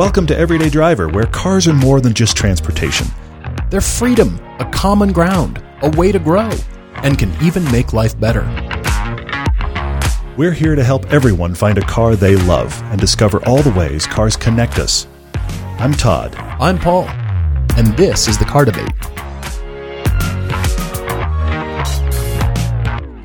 Welcome to Everyday Driver, where cars are more than just transportation. They're freedom, a common ground, a way to grow, and can even make life better. We're here to help everyone find a car they love and discover all the ways cars connect us. I'm Todd. I'm Paul, and this is the Car Debate.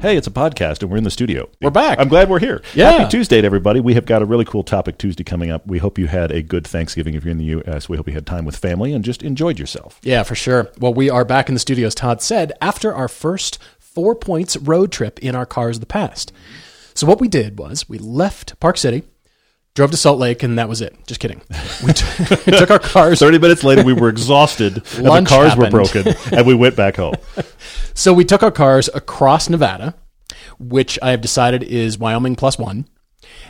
Hey, it's a podcast, and we're in the studio. We're back. I'm glad we're here. Yeah. Happy Tuesday to everybody. We have got a really cool topic Tuesday coming up. We hope you had a good Thanksgiving if you're in the U.S. We hope you had time with family and just enjoyed yourself. Yeah, for sure. Well, we are back in the studio, as Todd said, after our first four points road trip in our cars of the past. So what we did was we left Park City, drove to Salt Lake, and that was it. Just kidding. We t- took our cars. 30 minutes later, we were exhausted, and the cars were broken, and we went back home. So we took our cars across Nevada, which I have decided is Wyoming plus one.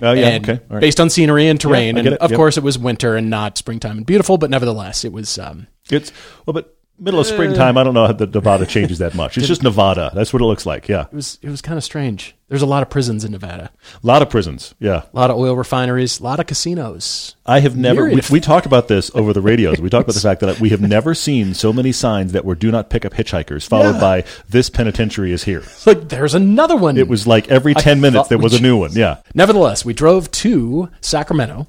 Oh, yeah, and okay. Right. Based on scenery and terrain. I and of Yep. course, it was winter and not springtime and beautiful, but nevertheless, it was. Um, It's, well, but middle of uh, springtime, I don't know how the Nevada changes that much. It's just Nevada. That's what it looks like, yeah. it was it was kind of strange. There's a lot of prisons in Nevada, A lot of prisons, yeah. a lot of oil refineries, a lot of casinos. I have never. We, we talked about this over the radios. We talked about the fact that we have never seen so many signs that were "Do not pick up hitchhikers," followed Yeah. by "This penitentiary is here." It's like there's another one. It was like every ten minutes there was a new one. Yeah, Nevertheless, we drove to Sacramento,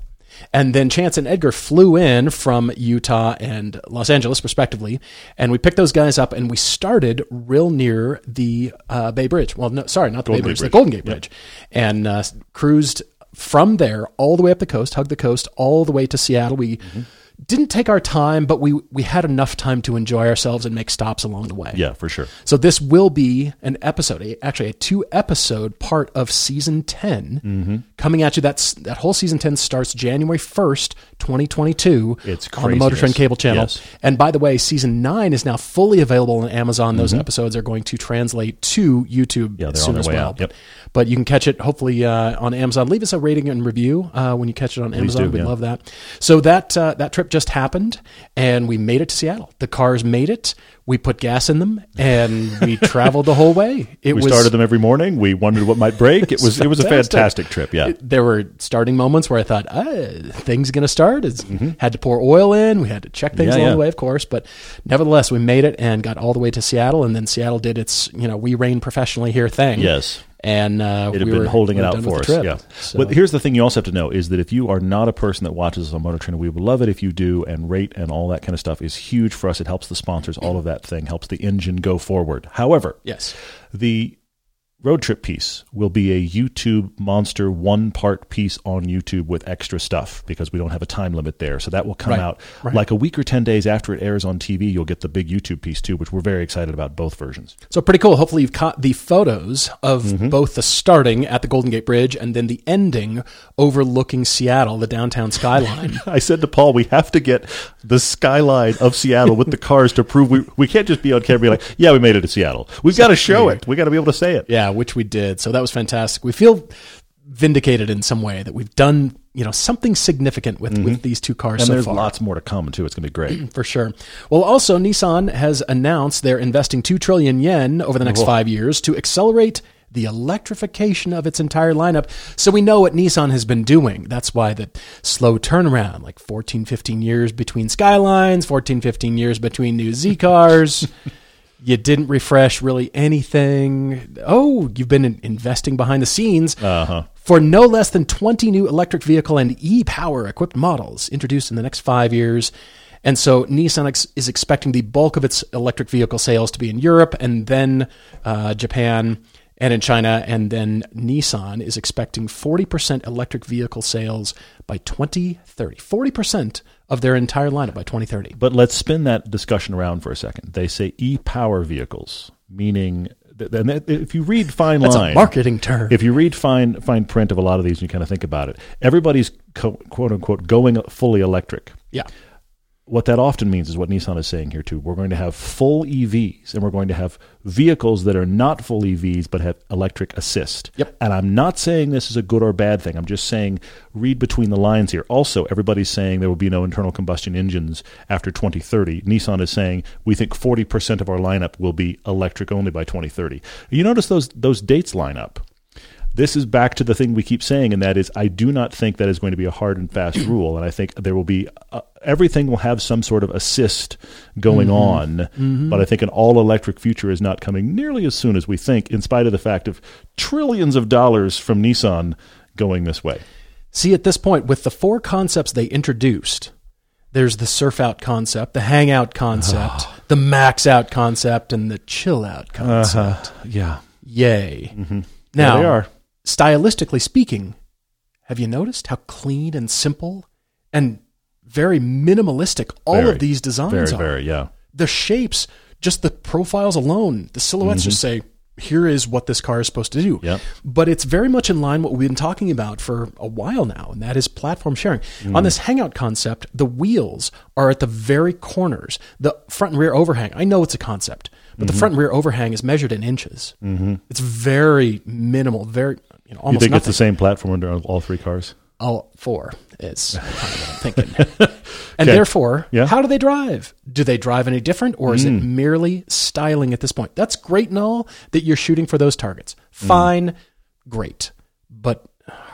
and then Chance and Edgar flew in from Utah and Los Angeles, respectively, and we picked those guys up and we started real near the uh, Bay Bridge. Well, no, sorry, not the Golden Bay Gate Bridge, the Golden Gate Bridge, and uh, cruised from there all the way up the coast, hugged the coast all the way to Seattle. We. Mm-hmm. Didn't take our time, but we we had enough time to enjoy ourselves and make stops along the way. yeah, for sure. So this will be an episode, a, actually a two episode part of season 10 Mm-hmm. coming at you. That's that whole season ten starts January first, twenty twenty two. It's on the Motor Trend cable channel. Yes. And by the way, season nine is now fully available on Amazon. Those Mm-hmm. episodes are going to translate to YouTube Yeah, soon as well. Yep. But you can catch it hopefully uh, on Amazon. Leave us a rating and review uh, when you catch it on Amazon. do, We'd yeah. love that. So that uh, that trip just happened, and we made it to Seattle. The cars made it. We put gas in them, and we traveled the whole way. It We was started them every morning. We wondered what might break. It was it was a fantastic. trip. Yeah, there were starting moments where I thought, ah, things going to start. It's, Had to pour oil in. We had to check things Mm-hmm. Yeah, along yeah. the way, of course. But nevertheless, we made it and got all the way to Seattle. And then Seattle did its, you know, we reign professionally here thing. Yes. And uh, it had we been were, holding we it out for us. Yeah. So- But here's the thing: you also have to know is that if you are not a person that watches us on Motor Trend, we would love it if you do, and rate and all that kind of stuff is huge for us. It helps the sponsors. All of that thing helps the engine go forward. However, yes. the road trip piece will be a YouTube monster one part piece on YouTube with extra stuff because we don't have a time limit there. So that will come Right, out right. like a week or 10 days after it airs on TV. You'll get the big YouTube piece too, which we're very excited about both versions. So pretty cool. Hopefully you've caught the photos of Mm-hmm. both the starting at the Golden Gate Bridge and then the ending overlooking Seattle, the downtown skyline. I said to Paul, we have to get the skyline of Seattle with the cars to prove we, we can't just be on camera and be like, yeah, we made it to Seattle. We've got to show it. We got to be able to say it. Yeah, which we did. So that was fantastic. We feel vindicated in some way that we've done, you know, something significant with, with these two cars Mm-hmm. And so there's far. lots more to come too. It's going to be great. For sure. Well, also Nissan has announced they're investing 2 trillion yen over the next 5 years to accelerate the electrification of its entire lineup. So we know what Nissan has been doing. That's why the slow turnaround, like 14, 15 years between Skylines, 14, 15 years between new Z cars. you didn't refresh really anything. Oh, you've been in- investing behind the scenes Uh-huh. for no less than 20 new electric vehicle and e-power equipped models introduced in the next five years. And so Nissan ex- is expecting the bulk of its electric vehicle sales to be in Europe and then uh, Japan and in China. And then Nissan is expecting 40% electric vehicle sales by 2030. 40% of their entire lineup by 2030. But let's spin that discussion around for a second. They say e-power vehicles, meaning and that- if you read fine That's line, a marketing term. if you read fine fine print of a lot of these, and you kind of think about it. Everybody's co- quote unquote going fully electric. yeah. What that often means is what Nissan is saying here too. We're going to have full EVs and we're going to have vehicles that are not full EVs but have electric assist. Yep. And I'm not saying this is a good or bad thing. I'm just saying read between the lines here. Also, everybody's saying there will be no internal combustion engines after 2030. Nissan is saying we think 40% of our lineup will be electric only by 2030. You notice those those dates line up. this is back to the thing we keep saying, and that is, I do not think that is going to be a hard and fast rule, and I think there will be uh, everything will have some sort of assist going mm-hmm. on, mm-hmm. but I think an all electric future is not coming nearly as soon as we think, in spite of the fact of trillions of dollars from Nissan going this way. See, at this point, with the four concepts they introduced, there's the surf out concept, the hangout concept, ah. the max out concept, and the chill out uh-huh. concept. Yeah, Yay. Mm-hmm. There Now, they are. stylistically speaking, have you noticed how clean and simple and very minimalistic all Very, of these designs Very, are? very, yeah. The shapes, just the profiles alone, the silhouettes mm-hmm. just say, here is what this car is supposed to do. Yep. But it's very much in line what we've been talking about for a while now, and that is platform sharing. On mm. this hangout concept, the wheels are at the very corners. The front and rear overhang, I know it's a concept, but the mm-hmm. front and rear overhang is measured in inches. Mm-hmm. It's very minimal, very you know, almost. You think nothing. it's the same platform under all three cars? Oh, four is kind of what I'm thinking. and Okay. therefore, Yeah. how do they drive? Do they drive any different, or is it mm. merely styling at this point? That's great and all that you're shooting for those targets. Mm. Fine, great. But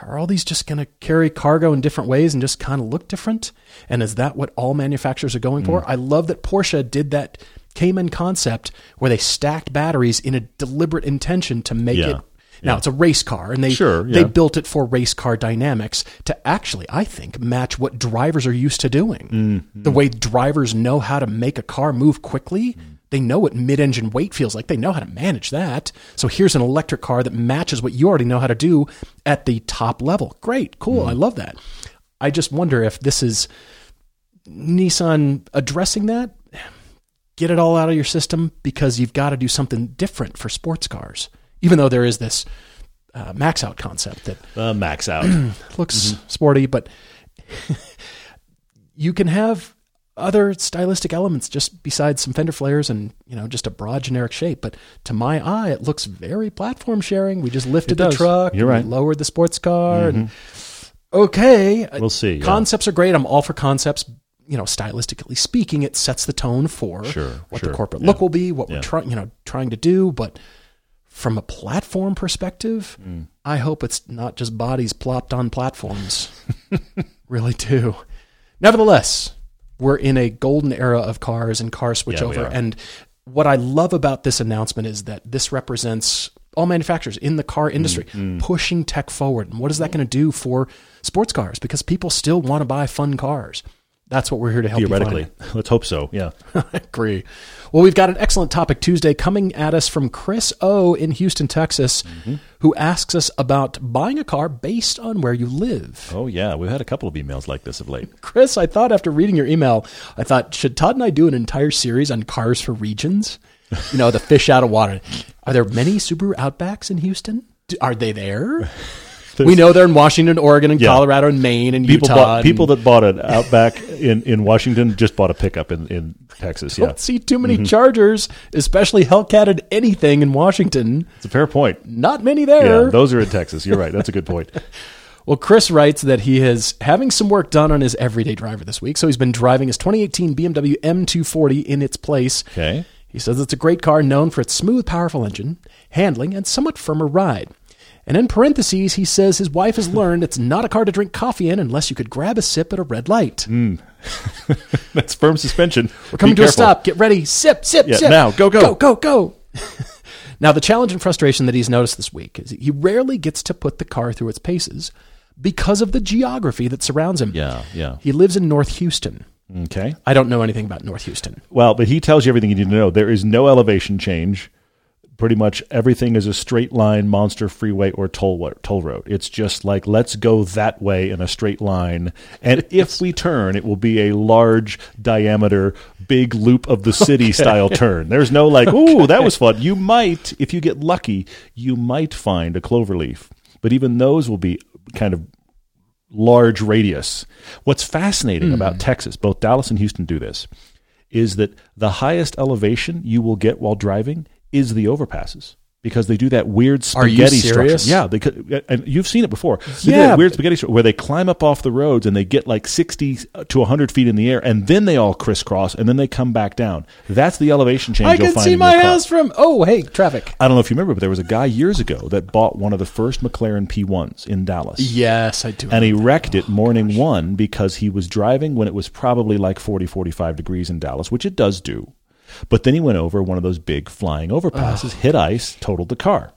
are all these just going to carry cargo in different ways and just kind of look different? And is that what all manufacturers are going for? Mm. I love that Porsche did that Cayman concept where they stacked batteries in a deliberate intention to make Yeah. it. Now it's a race car, and they Sure, they built it for race car dynamics to actually, I think, match what drivers are used to doing. Mm-hmm. The way drivers know how to make a car move quickly, they know what mid engine weight feels like. They know how to manage that. So here's an electric car that matches what you already know how to do at the top level. Great, cool. Mm-hmm. I love that. I just wonder if this is Nissan addressing that. Get it all out of your system because you've got to do something different for sports cars. Even though there is this uh, max out concept that Uh, max out. looks sporty, but you can have other stylistic elements just besides some fender flares and you know just a broad generic shape. But to my eye, it looks very platform sharing. We just lifted the truck, You're we right. lowered the sports car, and okay, We'll see, yeah. Concepts are great. I'm all for concepts. You know, stylistically speaking, it sets the tone for Sure, what sure, the corporate yeah. look will be, what Yeah. we're trying, you know, trying to do. But from a platform perspective, Mm. I hope it's not just bodies plopped on platforms. really do. Nevertheless, we're in a golden era of cars and car switchover. are. and what I love about this announcement is that this represents all manufacturers in the car industry Mm, pushing tech forward. And what is that going to do for sports cars? Because people still want to buy fun cars. That's what we're here to help. Theoretically. Let's hope so. Yeah. I agree. Well, we've got an excellent topic Tuesday coming at us from Chris O in Houston, Texas, mm-hmm. who asks us about buying a car based on where you live. Oh, yeah. We've had a couple of emails like this of late. Chris, I thought after reading your email, I thought, should Todd and I do an entire series on cars for regions? You know, the fish out of water. Are there many Subaru Outbacks in Houston? Are they there? We know they're in Washington, Oregon, and Yeah. Colorado, and Maine, and People Utah. bought and- people that bought an Outback in, in Washington just bought a pickup in, in Texas. Yeah. don't see too many mm-hmm. Chargers, especially Hellcated anything in Washington. It's a fair point. Not many there. Yeah, those are in Texas. You're right. That's a good point. Well, Chris writes that he is having some work done on his everyday driver this week. So he's been driving his 2018 BMW M240 in its place. Okay. He says it's a great car known for its smooth, powerful engine, handling, and somewhat firmer ride. And in parentheses, he says his wife has learned it's not a car to drink coffee in unless you could grab a sip at a red light. Hmm. That's firm suspension. We're coming to a stop. Get ready. Sip, sip, Yeah, sip. now. Go, go. Go, go, go. now, the challenge and frustration that he's noticed this week is he rarely gets to put the car through its paces because of the geography that surrounds him. Yeah, yeah. He lives in North Houston. Okay. I don't know anything about North Houston. Well, but he tells you everything you need to know. There is no elevation change. Pretty much everything is a straight line, monster freeway, or toll toll road. It's just like let's go that way in a straight line, and if we turn, it will be a large diameter, big loop of the city style turn. There's no like, ooh, that was fun. You might, if you get lucky, you might find a clover leaf, but even those will be kind of large radius. What's fascinating hmm. about Texas, both Dallas and Houston do this, is that the highest elevation you will get while driving is the overpasses. because they do that weird spaghetti structure. Yeah, they could, uh, and you've seen it before. They Yeah. weird spaghetti structure where they climb up off the roads and they get like sixty uh, to hundred feet in the air, and then they all crisscross, and then they come back down. That's the elevation change I you'll can find see my your car. house from. Oh, hey, traffic. I don't know if you remember, but there was a guy years ago that bought one of the first McLaren P1s in Dallas. Yes, I do. And he wrecked it oh, morning one because he was driving when it was probably like 40, 45 degrees in Dallas, which it does do. But then he went over one of those big flying overpasses, hit ice, totaled the car.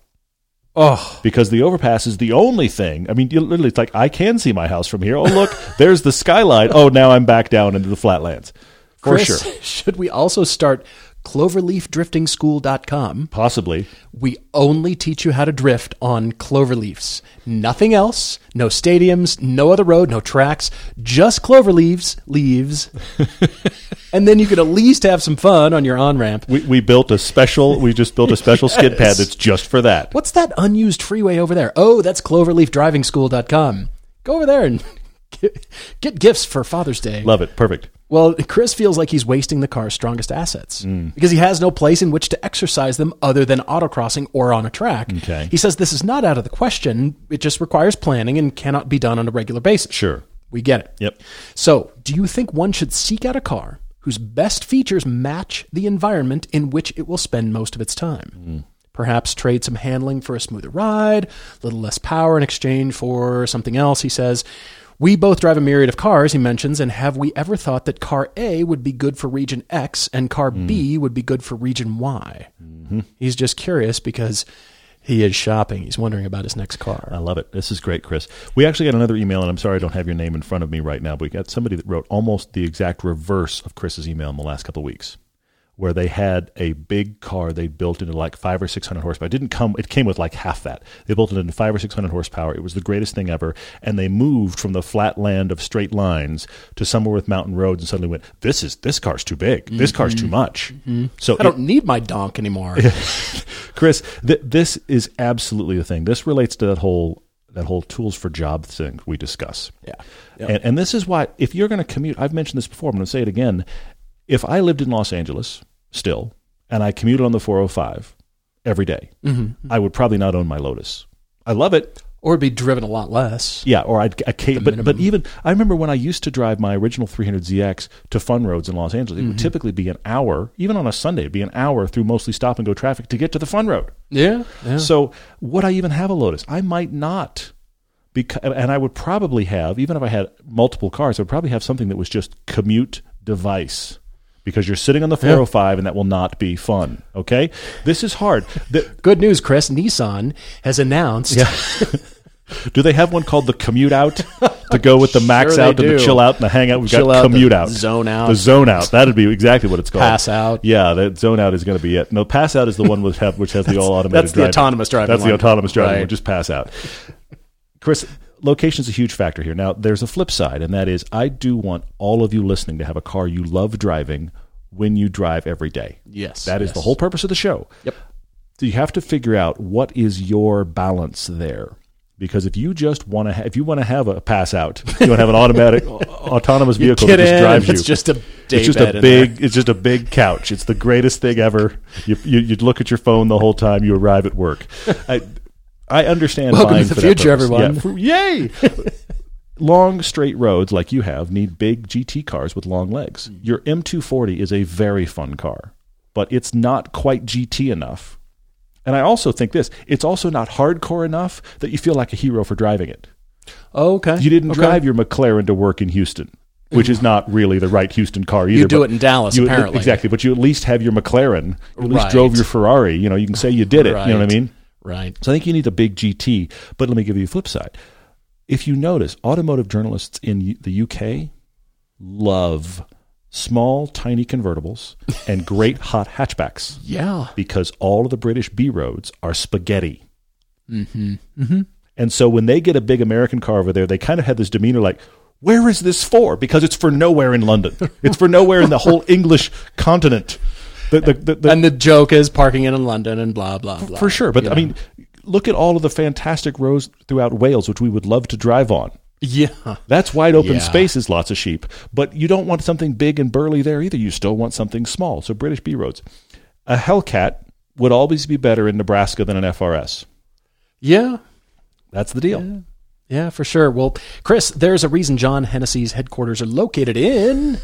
oh, Because the overpass is the only thing. I mean, you literally, it's like, I can see my house from here. Oh, look, there's the skyline. Oh, now I'm back down into the flatlands. For Chris, sure. Should we also start cloverleafdriftingschool.com? Possibly. We only teach you how to drift on cloverleafs. Nothing else. No stadiums, no other road, no tracks, just cloverleaves, leaves. leaves. and then you could at least have some fun on your on ramp. We, we built a special, we just built a special skid pad that's just for that. What's that unused freeway over there? Oh, that's cloverleafdrivingschool.com. Go over there and get, get gifts for Father's Day. Love it. Perfect. Well, Chris feels like he's wasting the car's strongest assets Mm. because he has no place in which to exercise them other than autocrossing or on a track. Okay. He says this is not out of the question. It just requires planning and cannot be done on a regular basis. Sure. We get it. Yep. So, do you think one should seek out a car whose best features match the environment in which it will spend most of its time? Perhaps trade some handling for a smoother ride, a little less power in exchange for something else, he says. We both drive a myriad of cars, he mentions, and have we ever thought that car A would be good for region X and car B hmm. would be good for region Y? Mm-hmm. He's just curious because he is shopping. He's wondering about his next car. I love it. This is great, Chris. We actually got another email, and I'm sorry I don't have your name in front of me right now, but we got somebody that wrote almost the exact reverse of Chris's email in the last couple of weeks, where they had a big car they built into like five or six hundred horsepower. It didn't come; it came with like half that. They built it into five or six hundred horsepower. It was the greatest thing ever, and they moved from the flat land of straight lines to somewhere with mountain roads, and suddenly went, "This is this car's too big. This car's too mm-hmm. much." Mm-hmm. So I don't need my donk anymore. Chris, th- this is absolutely the thing. This relates to that whole that whole tools for job thing we discuss. Yeah. And, and this is why, if you're going to commute, I've mentioned this before. I'm going to say it again. If I lived in Los Angeles still, and I commuted on the 405 every day, Mm-hmm. I would probably not own my Lotus. I love it. Or it'd be driven a lot less. Yeah, or I'd, I can't, but, but even I remember when I used to drive my original 300ZX to fun roads in Los Angeles, it Mm-hmm. would typically be an hour, even on a Sunday, it'd be an hour through mostly stop and go traffic to get to the fun road. Yeah. yeah. So would I even have a Lotus? I might not. Because, and I would probably have, even if I had multiple cars, I would probably have something that was just commute device. Because you're sitting on the 405 and that will not be fun. Okay? This is hard. The, Good news, Chris. Nissan has announced. do they have one called the commute out to go with the max Sure out and the chill out and the hang out? We've Chill got out, commute the out. zone out. The zone out. That'd be exactly what it's called. Pass out. Yeah, that zone out is going to be it. No, pass out is the one which, have, which has the all automated that's the autonomous driving That's the one. autonomous driving Right. one. Just pass out. Chris, location's a huge factor here. Now, there's a flip side, and that is I do want all of you listening to have a car you love driving when you drive every day. Yes. That is yes. the whole purpose of the show. Yep. So you have to figure out what is your balance there. Because if you just want to, ha- if you want to have a pass out, you want to have an automatic, autonomous vehicle that just in, drives you. It's just a it's just a big, it's just a big couch. It's the greatest thing ever. You, you you look at your phone the whole time you arrive at work. I I understand. Welcome buying to the future, everyone. Yeah, for- yay! long straight roads like you have need big GT cars with long legs. Your M240 is a very fun car, but it's not quite GT enough. And I also think this: it's also not hardcore enough that you feel like a hero for driving it. Oh, okay. You didn't Okay. drive your McLaren to work in Houston, which is not really the right Houston car either. You do it in Dallas, you- apparently. Exactly, but you at least have your McLaren. You at least Right. drove your Ferrari. You know, you can say you did it. You know what I mean? Right. So I think you need a big GT. But let me give you a flip side. If you notice, automotive journalists in the UK love small, tiny convertibles and great hot hatchbacks Yeah. because all of the British B roads are spaghetti. Mm-hmm. Mm-hmm. And so when they get a big American car over there, they kind of have this demeanor like, where is this for? Because it's for nowhere in London. It's for nowhere in the whole English continent. The, the, the, And the joke is parking it in London and blah blah blah. for sure. But You I know. mean, look at all of the fantastic roads throughout Wales, which we would love to drive on. yeah. That's wide open Yeah. spaces, lots of sheep. But you don't want something big and burly there either. You still want something small. So British B roads. A Hellcat would always be better in Nebraska than an FRS. Yeah, That's the deal. yeah, for sure. Well, Chris, there's a reason John Hennessy's headquarters are located in.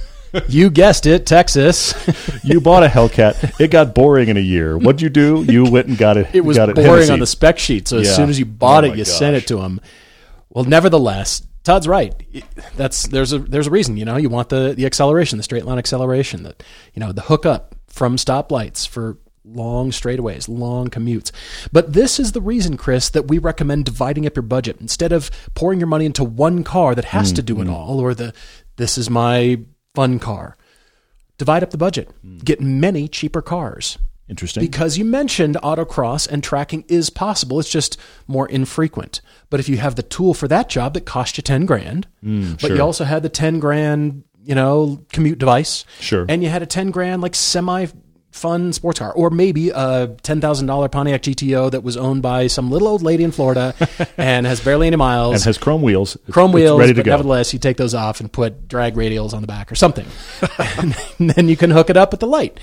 You guessed it, Texas. You bought a Hellcat. It got boring in a year. What'd you do? You went and got it. It was got it boring on the spec sheet. So as Yeah. soon as you bought Oh it, you sent it to him. Well, nevertheless, Todd's right. That's there's a there's a reason. You know, you want the the acceleration, the straight line acceleration, that you know the hookup from stoplights for long straightaways, long commutes. But this is the reason, Chris, that we recommend dividing up your budget instead of pouring your money into one car that has to do Mm-hmm. it all, or the this is my fun car. Divide up the budget. Mm. Get many cheaper cars Interesting. because you mentioned autocross and tracking is possible. It's just more infrequent. But if you have the tool for that job that cost you 10 grand, but Mm, sure. you also had the 10 grand, you know, commute device. Sure. And you had a 10 grand like semi fun sports car or maybe a $10,000 Pontiac GTO that was owned by some little old lady in Florida and has barely any miles. and has chrome wheels. Chrome it's wheels, ready to but go. nevertheless, you take those off and put drag radials on the back or something, and then you can hook it up at the light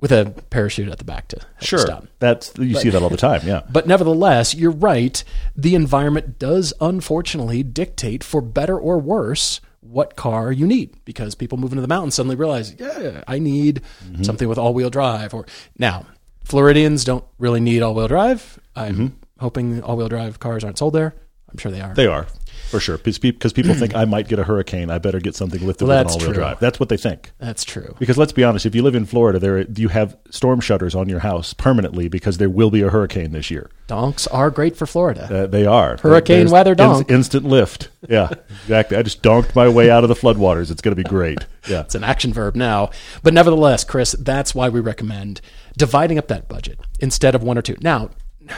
with a parachute at the back to Sure. stop. That's you see that all the time. Yeah. But nevertheless, you're right. The environment does unfortunately dictate, for better or worse, what car you need because people moving to the mountains suddenly realize, yeah, I need Mm-hmm. something with all wheel drive. Or now, Floridians don't really need all wheel drive. I'm hoping all wheel drive cars aren't sold there. I'm sure they are. Mm-hmm. They are for sure because people think I might get a hurricane. I better get something lifted Well, with an that's all-wheel true. drive. That's what they think. That's true. Because let's be honest, if you live in Florida, there you have storm shutters on your house permanently because there will be a hurricane this year. Donks are great for Florida. Uh, they are Hurricane There's weather ins- donk. instant lift. Yeah, exactly. I just donked my way out of the floodwaters. It's going to be great. Yeah, It's an action verb now. But nevertheless, Chris, that's why we recommend dividing up that budget instead of one or two. Now,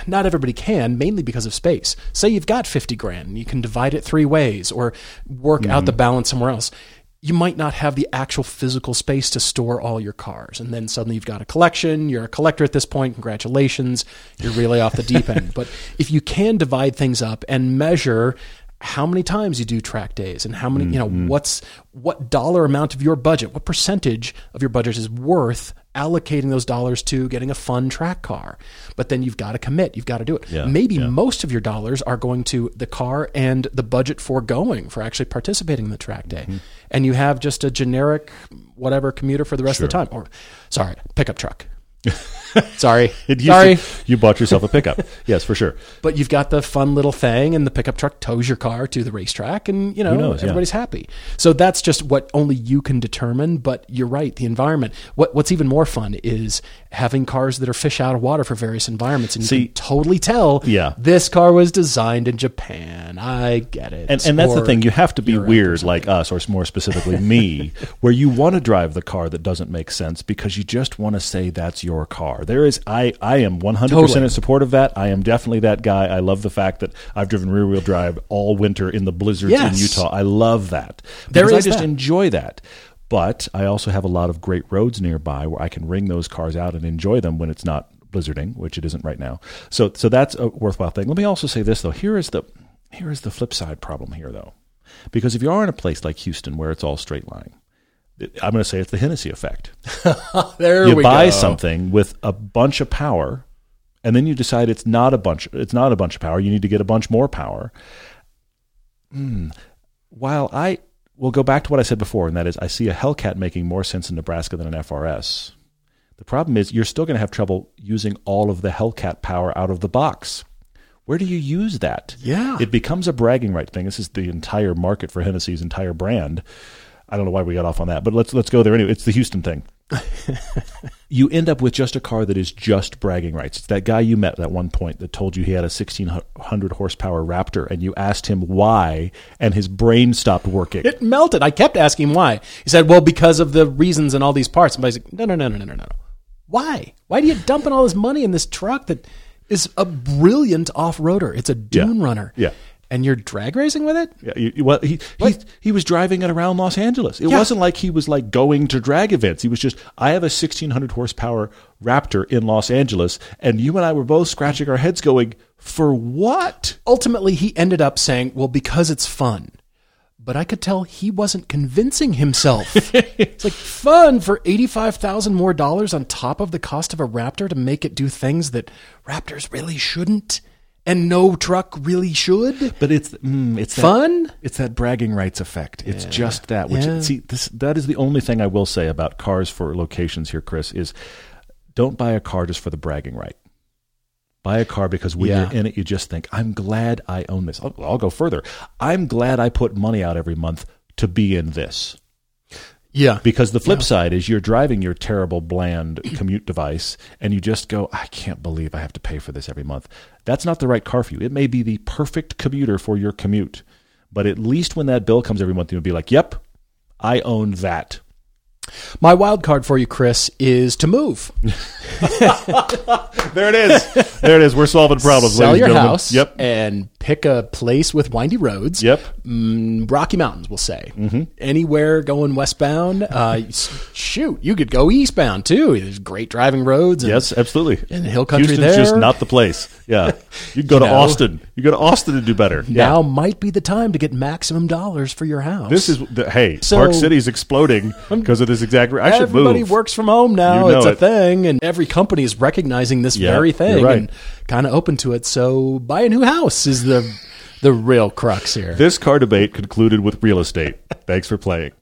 not everybody can, mainly because of space. Say you've got 50 grand, you can divide it three ways or work out the mm-hmm. balance somewhere else. You might not have the actual physical space to store all your cars. And then suddenly you've got a collection. You're a collector at this point. Congratulations. You're really off the deep end. But if you can divide things up and measure how many times you do track days and how many you know mm-hmm. what's what dollar amount of your budget what percentage of your budget is worth allocating those dollars to getting a fun track car. But then you've got to commit you've got to do it. Yeah, maybe yeah. most of your dollars are going to the car and the budget for going for actually participating in the track day. Mm-hmm. and you have just a generic whatever commuter for the rest of the time. Or sorry pickup truck sorry sorry to- you bought yourself a pickup. yes, for sure. but you've got the fun little thing, and the pickup truck tows your car to the racetrack, and you know knows, yeah. everybody's happy. So that's just what only you can determine. But you're right, the environment. What What's even more fun is having cars that are fish out of water for various environments, and you See- can totally tell. Yeah. this car was designed in Japan. I get it, And, and that's the thing. You have to be Europe weird like us, or more specifically me, where you want to drive the car that doesn't make sense because you just want to say that's your car. There is, I, I am 100% Totally. in support of that. I am definitely that guy. I love the fact that I've driven rear wheel drive all winter in the blizzards in Utah. I love that. There Because I just that. enjoy that. But I also have a lot of great roads nearby where I can wring those cars out and enjoy them when it's not blizzarding, which it isn't right now. So so that's a worthwhile thing. Let me also say this though. Here is the here is the flip side problem here though. Because if you are in a place like Houston where it's all straight line, I'm going to say it's the Hennessy effect. there You we buy go. something with a bunch of power, and then you decide it's not a bunch. It's not a bunch of power. You need to get a bunch more power. Hmm. While I will go back to what I said before, and that is, I see a Hellcat making more sense in Nebraska than an FRS. The problem is, you're still going to have trouble using all of the Hellcat power out of the box. Where do you use that? Yeah. It becomes a bragging right thing. This is the entire market for Hennessy's entire brand. I don't know why we got off on that, but let's let's go there anyway. It's the Houston thing. you end up with just a car that is just bragging rights. It's that guy you met at one point that told you he had a 1600 horsepower Raptor, and you asked him why, and his brain stopped working. It melted. I kept asking him why. He said, "Well, because of the reasons and all these parts." And I was like, "No, no, no, no, no, no, no. Why? Why do you dumping all this money in this truck that is a brilliant off-roader? It's a dune Yeah. runner. Yeah. And you're drag racing with it? Yeah, you- well, he, he he was driving it around Los Angeles. It Yeah. wasn't like he was like going to drag events. He was just, I have a 1600 horsepower Raptor in Los Angeles, and you and I were both scratching our heads, going, for what? Ultimately, he ended up saying, "Well, because it's fun." but I could tell he wasn't convincing himself. it's like fun for 85,000 more dollars on top of the cost of a Raptor to make it do things that Raptors really shouldn't and no truck really should. But it's mm, it's that- Fun? it's that bragging rights effect. It's just that. Which Yeah. see, this that is the only thing I will say about cars for locations here, Chris. Is don't buy a car just for the bragging right. Buy a car because when Yeah. you're in it, you just think, "I'm glad I own this." I'll, I'll go further. I'm glad I put money out every month to be in this. Yeah. Because the flip side is you're driving your terrible, bland commute device and you just go, I can't believe I have to pay for this every month. That's not the right car for you. It may be the perfect commuter for your commute. But at least when that bill comes every month, you'll be like, yep, I own that. My wild card for you, Chris, is to move. There it is. there it is. We're solving problems. Sell your gentlemen. house Yep. and pick a place with windy roads. Yep. Mm, Rocky Mountains, we'll say. Mm-hmm. Anywhere going westbound. Uh, shoot, you could go eastbound too. There's great driving roads. And, Yes, absolutely. And the hill country Houston's there. just not the place. Yeah. You can go to know. Austin. You go to Austin to do better. Now might be the time to get maximum dollars for your house. This is the, hey, So- Park City's exploding because of this exact. I should Everybody move. Everybody works from home now. You know it's a it. thing, and every company is recognizing this Yeah, very thing right. and kind of open to it. So buy a new house is the the real crux here. This car debate concluded with real estate. Thanks for playing.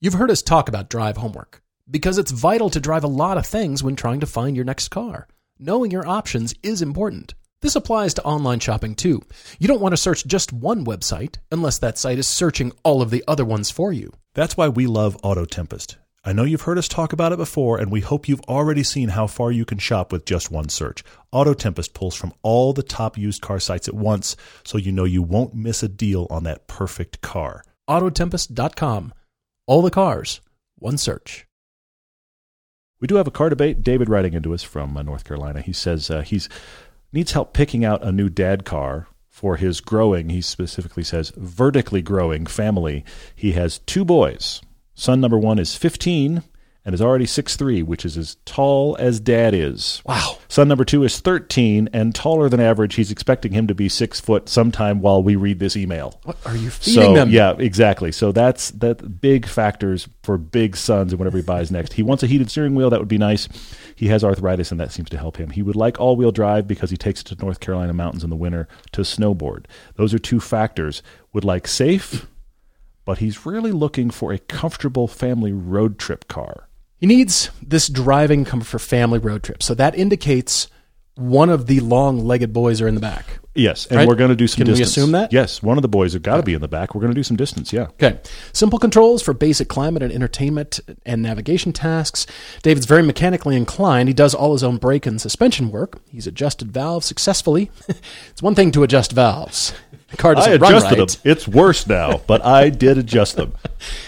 You've heard us talk about drive homework because it's vital to drive a lot of things when trying to find your next car. Knowing your options is important. This applies to online shopping too. You don't want to search just one website unless that site is searching all of the other ones for you. That's why we love Auto Tempest. I know you've heard us talk about it before, and we hope you've already seen how far you can shop with just one search. Auto Tempest pulls from all the top used car sites at once, so you know you won't miss a deal on that perfect car. Autotempest.com. All the cars, one search. We do have a car debate. David writing into us from uh, North Carolina. He says uh, he's needs help picking out a new dad car for his growing. He specifically says vertically growing family. He has two boys. Son number one is 15 and is already 6'3", which is as tall as dad is. Wow. Son number two is 13 and taller than average. He's expecting him to be six foot sometime while we read this email. What are you feeding So them? yeah, exactly. So that's that big factors for big sons and whatever he buys next. He wants a heated steering wheel. That would be nice. He has arthritis, and that seems to help him. He would like all-wheel drive because he takes it to North Carolina mountains in the winter to snowboard. Those are two factors. Would like safe, but he's really looking for a comfortable family road trip car. He needs this driving comfort for family road trips. So that indicates one of the long-legged boys are in the back. Yes, and Right? we're going to do some Can we assume that? Yes, one of the boys have got to be in the back. We're going to do some distance. Yeah. Okay. Simple controls for basic climate and entertainment and navigation tasks. David's very mechanically inclined. He does all his own brake and suspension work. He's adjusted valves successfully. it's one thing to adjust valves. The car doesn't I adjusted right. them. It's worse now, but I did adjust them.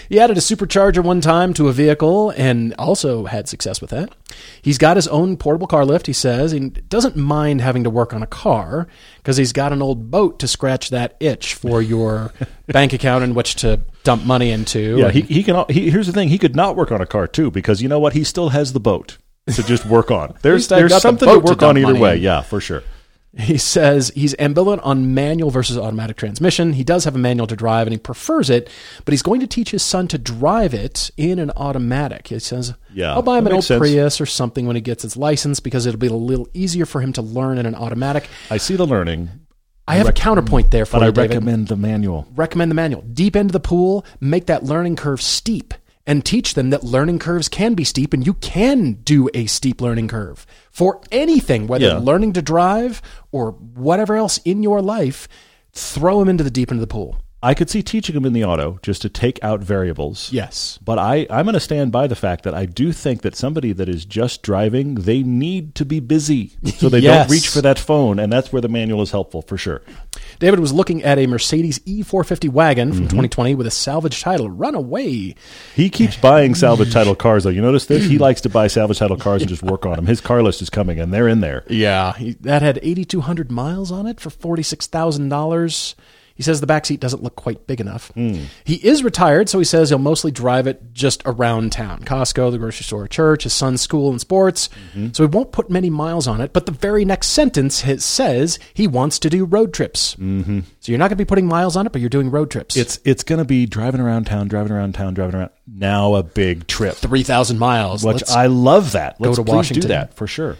He added a supercharger one time to a vehicle and also had success with that. He's got his own portable car lift, he says. He doesn't mind having to work on a car because he's got an old boat to scratch that itch for your bank account in which to dump money into. Yeah, And- he, he can. He, here's the thing: he could not work on a car too, because you know what? He still has the boat to just work on. There's there's the something to boat to work on either way. in. Yeah, for sure. He says he's ambivalent on manual versus automatic transmission. He does have a manual to drive and he prefers it, but he's going to teach his son to drive it in an automatic. He says, Yeah, I'll buy him an old sense. Prius or something when he gets his license because it'll be a little easier for him to learn in an automatic. I see the learning, I have a counterpoint there for but you, I David. recommend the manual. recommend the manual. Deep end of the pool, make that learning curve steep and teach them that learning curves can be steep and you can do a steep learning curve for anything, whether Yeah. learning to drive or whatever else in your life. Throw them into the deep end of the pool. I could see teaching them in the auto just to take out variables. Yes. But I, I'm going to stand by the fact that I do think that somebody that is just driving, they need to be busy so they Yes. don't reach for that phone. And that's where the manual is helpful for sure. David was looking at a Mercedes E450 wagon Mm-hmm. from 2020 with a salvage title, Runaway. He keeps buying salvage title cars, though. You notice this? He likes to buy salvage title cars and just work on them. His car list is coming, and they're in there. Yeah. He, that had 8,200 miles on it for $46,000. He says the back seat doesn't look quite big enough. He is retired, so he says he'll mostly drive it just around town Costco, the grocery store, church, his son's school, and sports. So he won't put many miles on it. But the very next sentence says he wants to do road trips. Mm-hmm. So you're not going to be putting miles on it, but you're doing road trips. It's it's going to be driving around town, driving around town, driving around. Now a big trip, 3,000 miles. which Let's- I love that. Let's to Washington. do that for sure.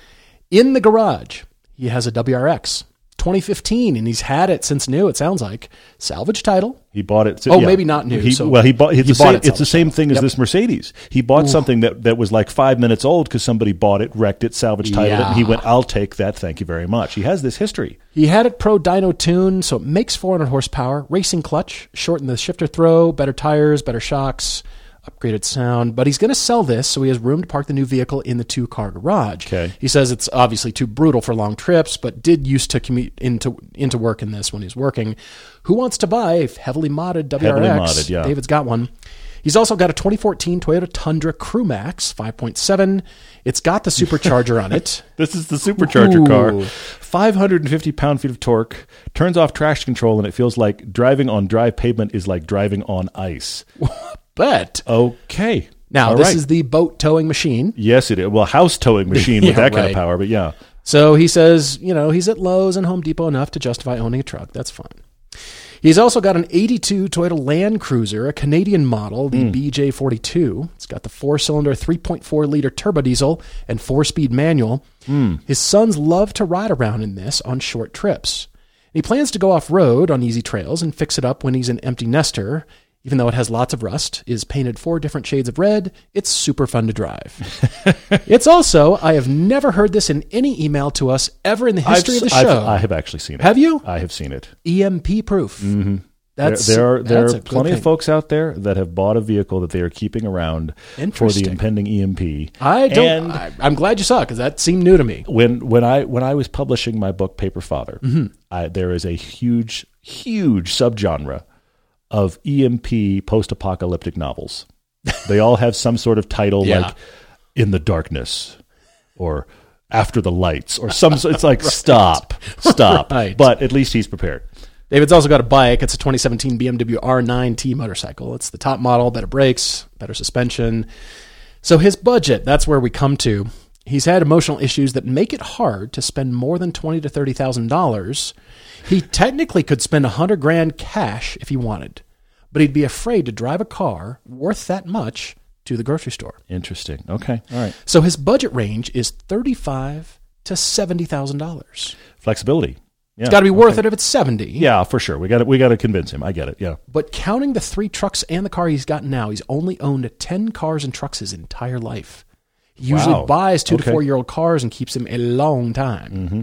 in the garage, he has a WRX 2015, and he's had it since new, it sounds like. Salvage title. He bought it. Oh, maybe not new, He, so well, he bought. He the, bought same, it it's the same thing as this Mercedes. He bought something that, that was like five minutes old because somebody bought it, wrecked it, salvage titled it, and he went, "I'll take that. Thank you very much." He has this history. He had it pro dyno tune, so it makes 400 horsepower, racing clutch, shortened the shifter throw, better tires, better shocks, upgraded sound. But he's going to sell this, so he has room to park the new vehicle in the two car garage. Okay. He says it's obviously too brutal for long trips, but did used to commute into into work in this when he's working. Who wants to buy a heavily modded WRX? Heavily modded, yeah. David's got one. He's also got a 2014 Toyota Tundra Crew Max 5.7. It's got the supercharger on it. This is the supercharger car. 550 pound feet of torque, turns off traction control, and it feels like driving on dry pavement is like driving on ice. But Okay. Now, All this right. is the boat towing machine. Yes, it is. Well, house towing machine with Yeah, that kind right. of power, but yeah. So he says, you know, he's at Lowe's and Home Depot enough to justify owning a truck. That's fine. He's also got an 82 Toyota Land Cruiser, a Canadian model, the Hmm. BJ42. It's got the four cylinder, 3.4 liter turbo diesel and four speed manual. Hmm. His sons love to ride around in this on short trips. He plans to go off road on easy trails and fix it up when he's an empty nester. Even though it has lots of rust, is painted four different shades of red, it's super fun to drive. it's also, I have never heard this in any email to us ever in the history I've, of the I've- show. I have actually seen it. Have you? I have seen it. EMP proof. Mm-hmm. That's there, there are there are plenty of folks out there that have bought a vehicle that they are keeping around for the impending EMP. I don't. And I, I'm glad you saw it because that seemed new to me. when when I when I was publishing my book Paper Father, Mm-hmm. I, there is a huge huge subgenre of EMP post-apocalyptic novels. they all have some sort of title Yeah. like "In the Darkness" or "After the Lights" or some. It's like stop, stop. Right. But at least he's prepared. David's also got a bike. It's a 2017 BMW R9T motorcycle. It's the top model, better brakes, better suspension. So his budget, that's where we come to. He's had emotional issues that make it hard to spend more than twenty to thirty thousand dollars. He technically could spend a hundred grand cash if he wanted, but he'd be afraid to drive a car worth that much to the grocery store. Interesting. Okay. All right. So his budget range is thirty-five to seventy thousand dollars. Flexibility. Yeah. It's got to be worth it if it's seventy. Yeah, for sure. We got to we got to convince him. I get it. Yeah. But counting the three trucks and the car he's got now, he's only owned 10 cars and trucks his entire life. He usually Wow. buys two Okay. to four year old cars and keeps them a long time. Mm-hmm.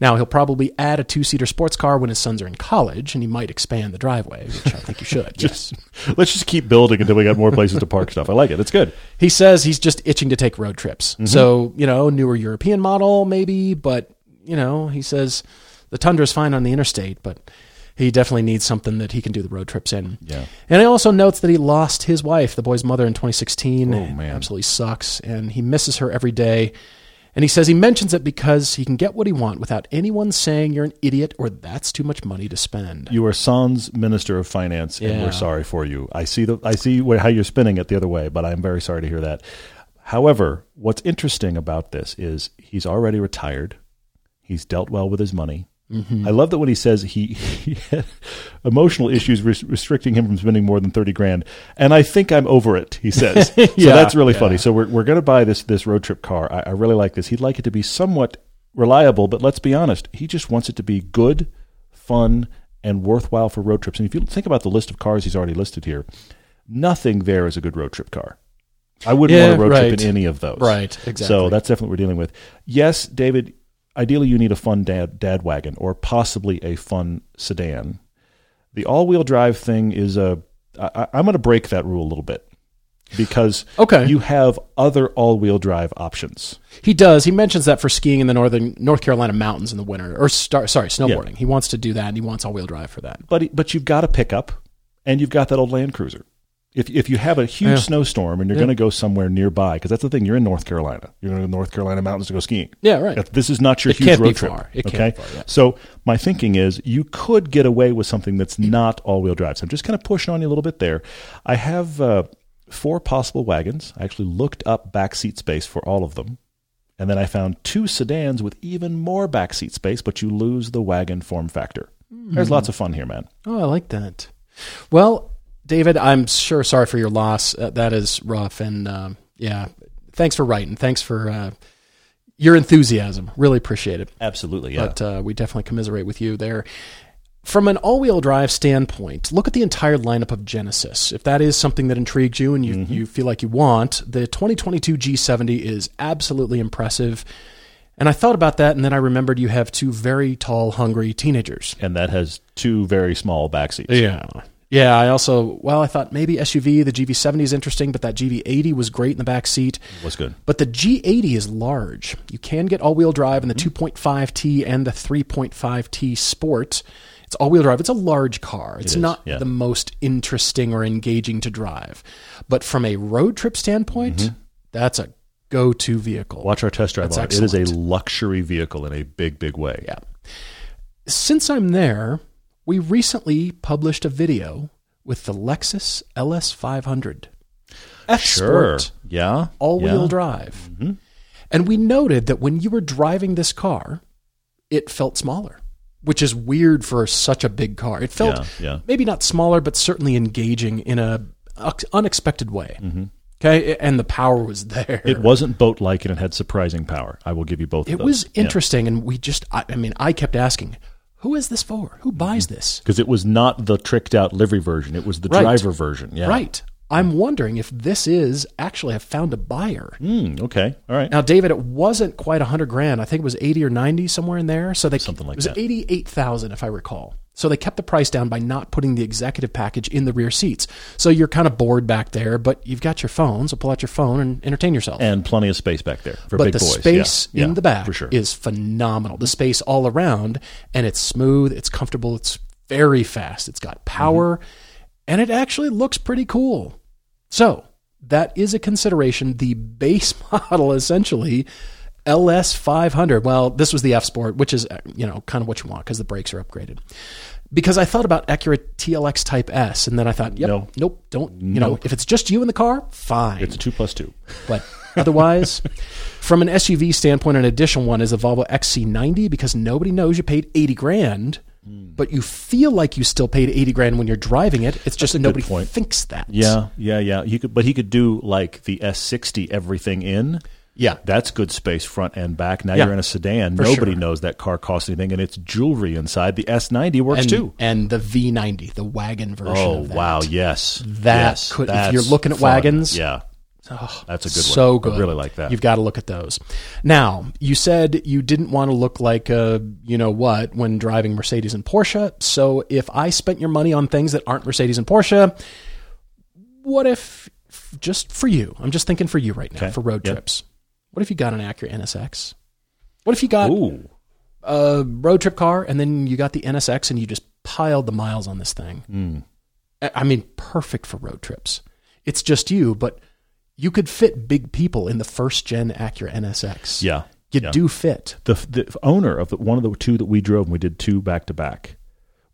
Now, he'll probably add a two seater sports car when his sons are in college, and he might expand the driveway, which I think you should. yes. Let's just keep building until we got more places to park stuff. I like it. It's good. He says he's just itching to take road trips. Mm-hmm. So, you know, newer European model, maybe, but, you know, he says the Tundra's fine on the interstate, but he definitely needs something that he can do the road trips in. Yeah. And he also notes that he lost his wife, the boy's mother, in 2016. Oh, man. Absolutely sucks. And he misses her every day. And he says he mentions it because he can get what he wants without anyone saying you're an idiot or that's too much money to spend. You are Sans Minister of Finance, and Yeah. we're sorry for you. I see the I see how you're spinning it the other way, but I'm very sorry to hear that. However, what's interesting about this is he's already retired. He's dealt well with his money. Mm-hmm. I love that when he says he, he had emotional issues res- restricting him from spending more than thirty grand, and I think I'm over it. He says, so Yeah, that's really yeah. funny. So we're we're going to buy this this road trip car. I, I really like this. He'd like it to be somewhat reliable, but let's be honest, he just wants it to be good, fun, and worthwhile for road trips. And if you think about the list of cars he's already listed here, nothing there is a good road trip car. I wouldn't Yeah, want a road right. trip in any of those. Right, exactly. So that's definitely what we're dealing with. Yes, David. Ideally, you need a fun dad dad wagon or possibly a fun sedan. The all wheel drive thing is a. I, I'm going to break that rule a little bit because Okay. you have other all wheel drive options. He does. He mentions that for skiing in the northern North Carolina mountains in the winter, or star, sorry, snowboarding. He wants to do that, and he wants all wheel drive for that. But but you've got a pickup and you've got that old Land Cruiser. If if you have a huge Yeah. snowstorm and you're going to go somewhere nearby, because that's the thing, you're in North Carolina. You're going to the North Carolina mountains to go skiing. Yeah, right. This is not your It huge road trip. far. It okay, far, yeah. so my thinking is you could get away with something that's not all-wheel drive. So I'm just kind of pushing on you a little bit there. I have uh, four possible wagons. I actually looked up back seat space for all of them. And then I found two sedans with even more back seat space, but you lose the wagon form factor. There's Hmm. lots of fun here, man. Oh, I like that. Well, David, I'm sure sorry for your loss. Uh, that is rough, and um, yeah, thanks for writing. Thanks for uh, your enthusiasm. Really appreciate it. Absolutely, yeah. But uh, we definitely commiserate with you there. From an all-wheel drive standpoint, look at the entire lineup of Genesis. If that is something that intrigues you and you, Mm-hmm. you feel like you want, the 2022 G70 is absolutely impressive. And I thought about that, and then I remembered you have two very tall, hungry teenagers. and that has two very small back seats. Yeah. Yeah, I also, well, I thought maybe SUV, the GV70 is interesting, but that GV80 was great in the back seat. It Was good. But the G80 is large. You can get all wheel drive in the hmm. 2.5T and the 3.5T Sport. It's all wheel drive. It's a large car. It's is, not yeah. the most interesting or engaging to drive. But from a road trip standpoint, mm-hmm. that's a go to vehicle. Watch our test drive That's on it. It is a luxury vehicle in a big, big way. Yeah. Since I'm there, we recently published a video with the Lexus LS500. F Sure. Yeah. all wheel yeah. drive. And we noted that when you were driving this car, it felt smaller, which is weird for such a big car. It felt Yeah, yeah. maybe not smaller, but certainly engaging in a unexpected way. Okay. And the power was there. Mm-hmm. It wasn't boat like and it had surprising power. I will give you both It of those. was interesting. And we just, I, I mean, I kept asking, who is this for? Who buys this? Because it was not the tricked out livery version. It was the Right. driver version. Yeah. Right. I'm wondering if this is actually have found a buyer. Mm, okay. All right. Now, David, it wasn't quite a hundred grand. I think it was eighty or ninety somewhere in there. So they Something like it was that. eighty-eight thousand, if I recall. So they kept the price down by not putting the executive package in the rear seats. So you're kind of bored back there, but you've got your phone. So pull out your phone and entertain yourself. And plenty of space back there for but big the boys. space Yeah. in Yeah, the back for sure. is phenomenal. The space all around, and it's smooth, it's comfortable, it's very fast, it's got power, Mm-hmm. and it actually looks pretty cool. So that is a consideration. The base model, essentially, LS 500. Well, this was the F Sport, which is uh, you know kind of what you want because the brakes are upgraded. Because I thought about Acura TLX Type S, and then I thought, yep, No. nope, don't. You know, if it's just you in the car, fine. It's a two plus two. But otherwise, from an SUV standpoint, an additional one is a Volvo XC90 because nobody knows you paid 80 grand, Hmm. but you feel like you still paid 80 grand when you're driving it. It's just that nobody point. thinks that. Yeah, yeah, yeah. He could, but he could do like the S60 everything in. Yeah. That's good space front and back. Now Yeah, you're in a sedan. Nobody sure. knows that car costs anything, and it's jewelry inside. The S90 works And, too. and the V90, the wagon version Oh of that. wow! Yes, That yes, could- if you're looking at fun. wagons, yeah, oh, that's a good one. so I good. really like that. You've got to look at those. Now, you said you didn't want to look like a, you know what when driving Mercedes and Porsche. So if I spent your money on things that aren't Mercedes and Porsche, what if just for you? I'm just thinking for you right now Okay. for road Yep. trips. What if you got an Acura NSX? What if you got Ooh, a road trip car and then you got the NSX and you just piled the miles on this thing. Hmm. I I mean, perfect for road trips. It's just you, but you could fit big people in the first gen Acura NSX. yeah. You yeah. do fit. The the owner of the, one of the two that we drove, and we did two back to back,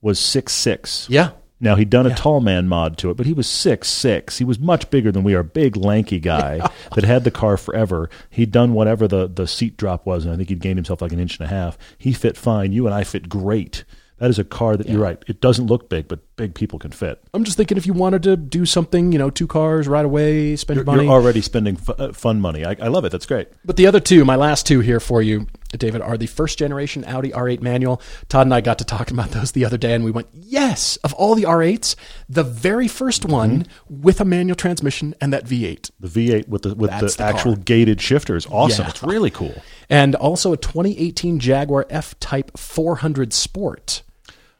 was six six. Yeah. Now he'd done a tall man mod to it, but he was six six. He was much bigger than we are. Big lanky guy that had the car forever. He'd done whatever the the seat drop was, and I think he'd gained himself like an inch and a half. He fit fine. You and I fit great. That is a car that you're right. It doesn't look big, but big people can fit. I'm just thinking if you wanted to do something, you know, two cars right away, spend You're, money. you're already spending fu- uh, fun money. I, I love it. That's great. But the other two, my last two here for you, David, are the first generation Audi R8 manual. Todd and I got to talking about those the other day, and we went, yes, of all the R8s, the very first mm-hmm. one with a manual transmission and that V8. The V8 with the with That's the, the actual gated shifter is awesome. Yeah. It's really cool. And also a 2018 Jaguar F Type 400 Sport.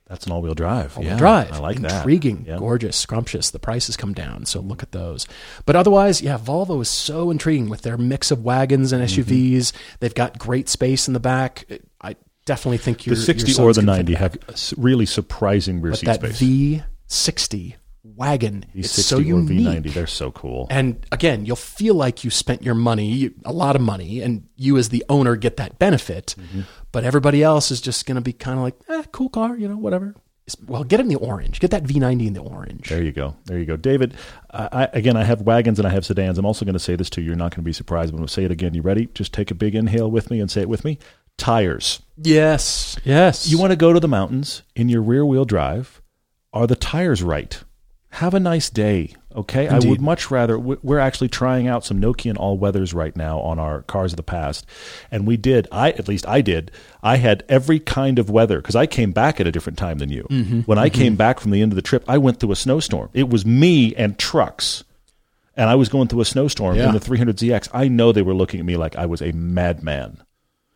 That's an all-wheel drive. All-wheel yeah, drive. I like that. Intriguing, Yeah. gorgeous, scrumptious. The prices come down, so look at those. But otherwise, yeah, Volvo is so intriguing with their mix of wagons and Mm-hmm. SUVs. They've got great space in the back. I definitely think your The 60 your or the 90 have really surprising rear But seat that space. V60 wagon. V60 it's so or unique. V90, they're so cool. And again, you'll feel like you spent your money, a lot of money, and you as the owner get that benefit. Mm-hmm. But everybody else is just going to be kind of like, eh, cool car, you know, whatever. Well, get it in the orange. Get that V90 in the orange. There you go. There you go. David, I, I, again, I have wagons and I have sedans. I'm also going to say this to you. You're not going to be surprised, but I'm going to say it again. You ready? Just take a big inhale with me and say it with me. Tires. Yes. Yes. You want to go to the mountains in your rear wheel drive. Are the tires right? Have a nice day. Okay. I would much rather. we- We're actually trying out some Nokian all weathers right now on our cars of the past. And we did, I, at least I did, I had every kind of weather because I came back at a different time than you. Mm-hmm, when I mm-hmm. came back from the end of the trip, I went through a snowstorm. It was me and trucks. And I was going through a snowstorm Yeah. in the 300ZX. I know they were looking at me like I was a madman.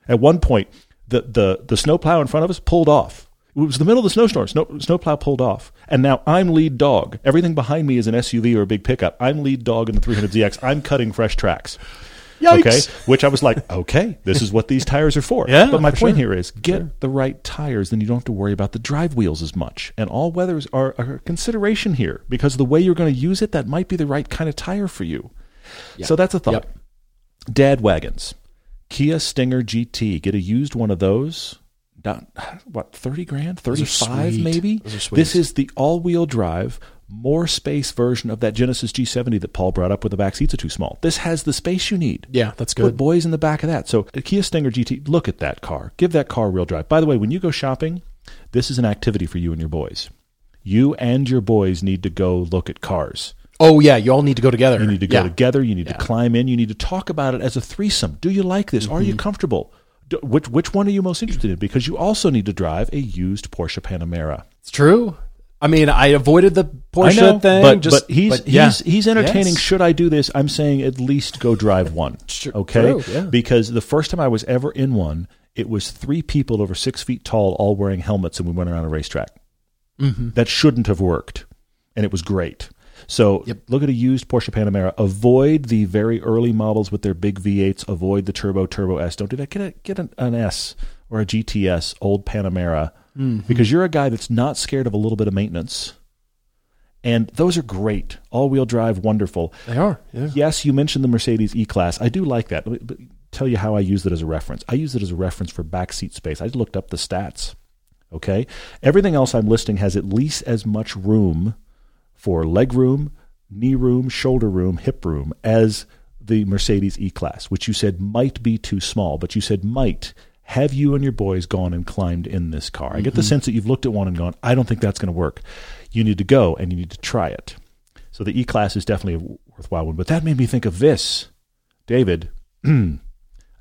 At one point, the, the, the snowplow in front of us pulled off. It was the middle of the snowstorm. Snow, snowplow pulled off. And now I'm lead dog. Everything behind me is an SUV or a big pickup. I'm lead dog in the 300ZX. I'm cutting fresh tracks. Yikes. Okay. Which I was like, okay, this is what these tires are for. Yeah, But my point sure. here is get the right tires, then you don't have to worry about the drive wheels as much. And all weathers are a consideration here because the way you're going to use it, that might be the right kind of tire for you. So that's a thought. Yep. Dad wagons. Kia Stinger GT. Get a used one of those. Not, what, 30 grand? 35 maybe? Those are sweet. This is the all wheel drive, more space version of that Genesis G70 that Paul brought up where the back seats are too small. This has the space you need. Yeah, that's good. Put boys in the back of that. So a Kia Stinger GT, look at that car. Give that car a real drive. By the way, when you go shopping, this is an activity for you and your boys. You and your boys need to go look at cars. Oh, yeah. You all need to go together. You need to go yeah. together. You need Yeah. to climb in. You need to talk about it as a threesome. Do you like this? Are you mm-hmm. comfortable? Which which one are you most interested in? Because you also need to drive a used Porsche Panamera. It's true. I mean, I avoided the Porsche know, thing. but, just, but he's but yeah. he's he's entertaining. Yes. Should I do this? I'm saying at least go drive one. Okay, true, yeah. because the first time I was ever in one, it was three people over six feet tall, all wearing helmets, and we went around a racetrack. Mm-hmm. That shouldn't have worked, and it was great. So Yep. look at a used Porsche Panamera. Avoid the very early models with their big V8s. Avoid the Turbo Turbo S. Don't do that. Get a get an, an S or a GTS old Panamera Mm-hmm. because you're a guy that's not scared of a little bit of maintenance. And those are great. All wheel drive, wonderful. They are. Yeah. Yes, you mentioned the Mercedes E Class. I do like that. Let me- but tell you how I use it as a reference. I use it as a reference for back seat space. I looked up the stats. Okay? Everything else I'm listing has at least as much room for leg room, knee room, shoulder room, hip room as the Mercedes E Class, which you said might be too small, but you said might. Have you and your boys gone and climbed in this car? I get the mm-hmm. sense that you've looked at one and gone, I don't think that's going to work. You need to go and you need to try it. So the E Class is definitely a worthwhile one. But that made me think of this. David, I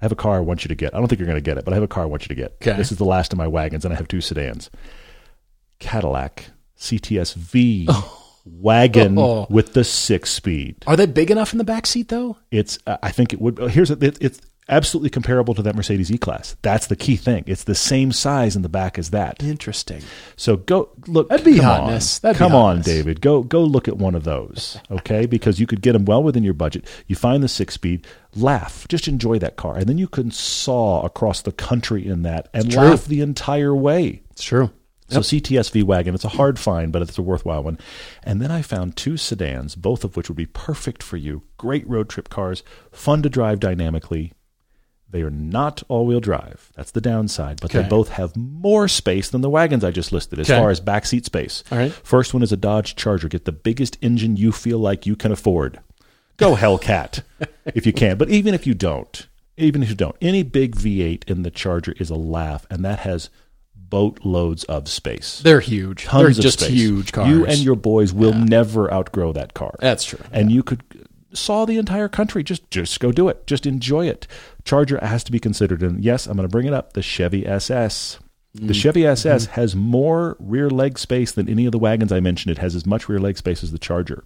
have a car I want you to get. I don't think you're going to get it, but I have a car I want you to get. Okay. This is the last of my wagons, and I have two sedans. Cadillac CTS V oh. Wagon Oh. with the six speed. Are they big enough in the back seat though? It's uh, I think it would. Here's it, it's absolutely comparable to that Mercedes E Class. That's the key thing. It's the same size in the back as that. Interesting. So go look. That'd be hotness. On. That'd be come on. David. Go go look at one of those. Okay, because you could get them well within your budget. You find the six speed. Laugh. Just enjoy that car, and then you can saw across the country in that and laugh the entire way. It's true. So CTS V wagon, it's a hard find, but it's a worthwhile one. And then I found two sedans, both of which would be perfect for you. Great road trip cars, fun to drive dynamically. They are not all-wheel drive. That's the downside, but Okay. they both have more space than the wagons I just listed as Okay. far as backseat space. All right. First one is a Dodge Charger. Get the biggest engine you feel like you can afford. Go Hellcat if you can, but even if you don't, even if you don't, any big V8 in the Charger is a laugh, and that has boatloads of space. They're huge. Tons They're of just space. huge cars. You and your boys will never outgrow that car. That's true. And you could saw the entire country. Just just go do it. Just enjoy it. Charger has to be considered. And yes, I'm going to bring it up. The Chevy SS. Mm. The Chevy SS Mm-hmm. has more rear leg space than any of the wagons I mentioned. It has as much rear leg space as the Charger.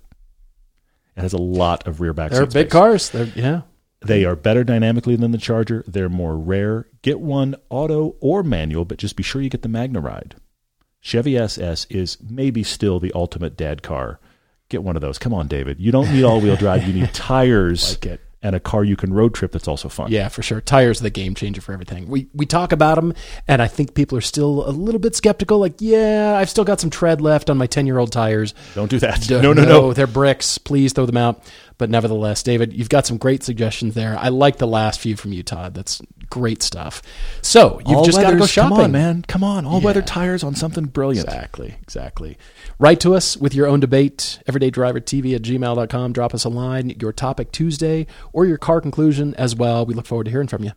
It has a lot of rear back They're big space. cars. They're yeah. They are better dynamically than the Charger. They're more rare. Get one auto or manual, but just be sure you get the Magna Ride. Chevy SS is maybe still the ultimate dad car. Get one of those. Come on, David. You don't need all wheel drive. You need tires Like it. And a car you can road trip that's also fun. Yeah, for sure. Tires are the game changer for everything. We we talk about them, and I think people are still a little bit skeptical. Like, yeah, I've still got some tread left on my ten year old tires. Don't do that. D- no, no, no. They're bricks. Please throw them out. But nevertheless, David, you've got some great suggestions there. I like the last few from you, Todd. That's great stuff. So you've All just got to go shopping, Come on, man. Come on. All weather tires on something brilliant. Exactly, exactly. Write to us with your own debate, everydaydrivertv at gmail.com. Drop us a line, your topic Tuesday, or your car conclusion as well. We look forward to hearing from you.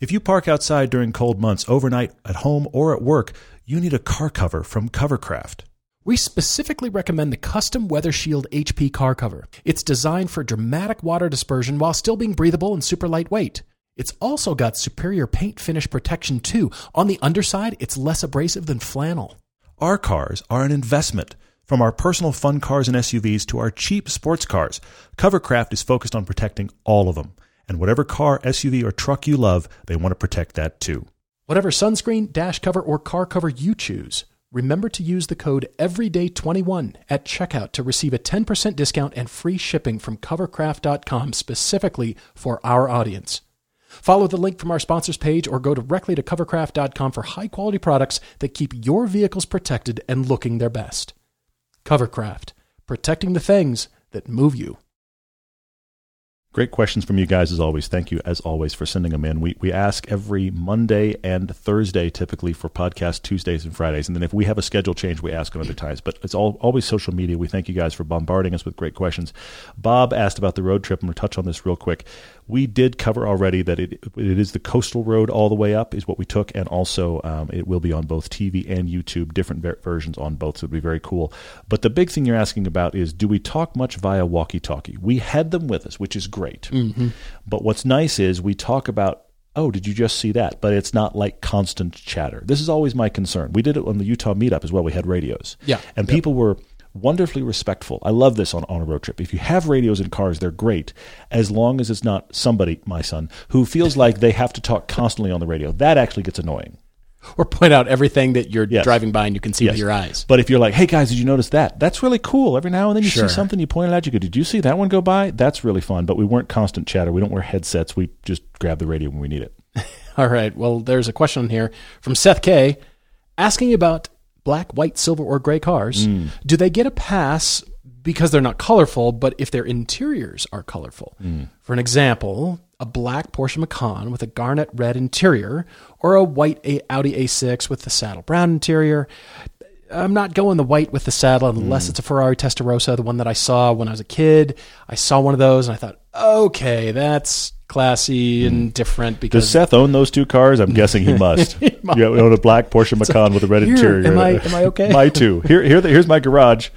If you park outside during cold months, overnight, at home, or at work, you need a car cover from Covercraft. We specifically recommend the custom Weather Shield HP car cover. It's designed for dramatic water dispersion while still being breathable and super lightweight. It's also got superior paint finish protection too. On the underside, it's less abrasive than flannel. Our cars are an investment. From our personal fun cars and SUVs to our cheap sports cars, Covercraft is focused on protecting all of them. And whatever car, SUV, or truck you love, they want to protect that too. Whatever sunscreen, dash cover, or car cover you choose, remember to use the code EVERYDAY21 at checkout to receive a 10% discount and free shipping from covercraft.com specifically for our audience. Follow the link from our sponsors page or go directly to covercraft.com for high quality products that keep your vehicles protected and looking their best. Covercraft, protecting the things that move you. Great questions from you guys as always. Thank you as always for sending them in. We we ask every Monday and Thursday typically for podcast Tuesdays and Fridays, and then if we have a schedule change, we ask on other times. But it's all always social media. We thank you guys for bombarding us with great questions. Bob asked about the road trip. I'm to touch on this real quick. We did cover already that it it is the coastal road all the way up is what we took, and also um, it will be on both TV and YouTube, different ver- versions on both. So it'd be very cool. But the big thing you're asking about is do we talk much via walkie-talkie? We had them with us, which is great. Mm-hmm. But what's nice is we talk about, oh, did you just see that? But it's not like constant chatter. This is always my concern. We did it on the Utah meetup as well. We had radios. Yeah. And people were wonderfully respectful. I love this on, on a road trip. If you have radios in cars, they're great as long as it's not somebody, my son, who feels like they have to talk constantly on the radio. That actually gets annoying. Or point out everything that you're Yes. driving by and you can see Yes. with your eyes. But if you're like, hey guys, did you notice that? That's really cool. Every now and then you Sure. see something, you point it out, you go, did you see that one go by? That's really fun. But we weren't constant chatter. We don't wear headsets. We just grab the radio when we need it. All right. Well, there's a question here from Seth K asking about black, white, silver, or gray cars. Hmm. Do they get a pass because they're not colorful, but if their interiors are colorful? Hmm. For an example, a black Porsche Macan with a garnet red interior, or a white Audi A6 with the saddle brown interior. I'm not going the white with the saddle unless mm. it's a Ferrari Testarossa, the one that I saw when I was a kid. I saw one of those and I thought, okay, that's classy and mm. different because Does Seth own those two cars? I'm guessing he must. you own a black Porsche Macan with a red Here, interior. am I- am I okay? my too. Here, here, here's my garage.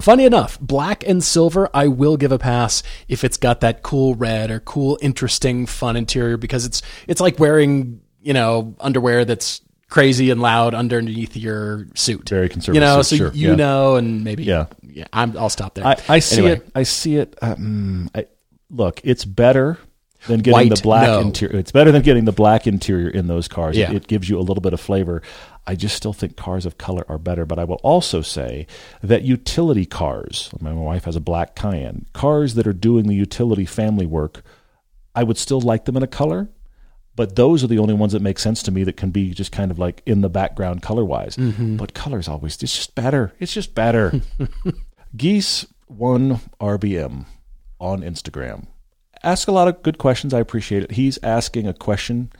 Funny enough, black and silver, I will give a pass if it's got that cool red or cool, interesting, fun interior because it's it's like wearing you know underwear that's crazy and loud underneath your suit. Very conservative You know, so sure, you yeah. know, and maybe Yeah. yeah. I'm, I'll stop there. I, I see Anyway. it. I see it. Um, I, look, it's better than getting White, the black no. interior. It's better than getting the black interior in those cars. It- Yeah. It, gives you a little bit of flavor. I just still think cars of color are better. But I will also say that utility cars. My wife has a black Cayenne. Cars that are doing the utility family work, I would still like them in a color. But those are the only ones that make sense to me that can be just kind of like in the background mm-hmm. color wise. But color's always it's just better. It's just better. Geese one RBM on Instagram. Ask a lot of good questions. I appreciate it. He's asking a question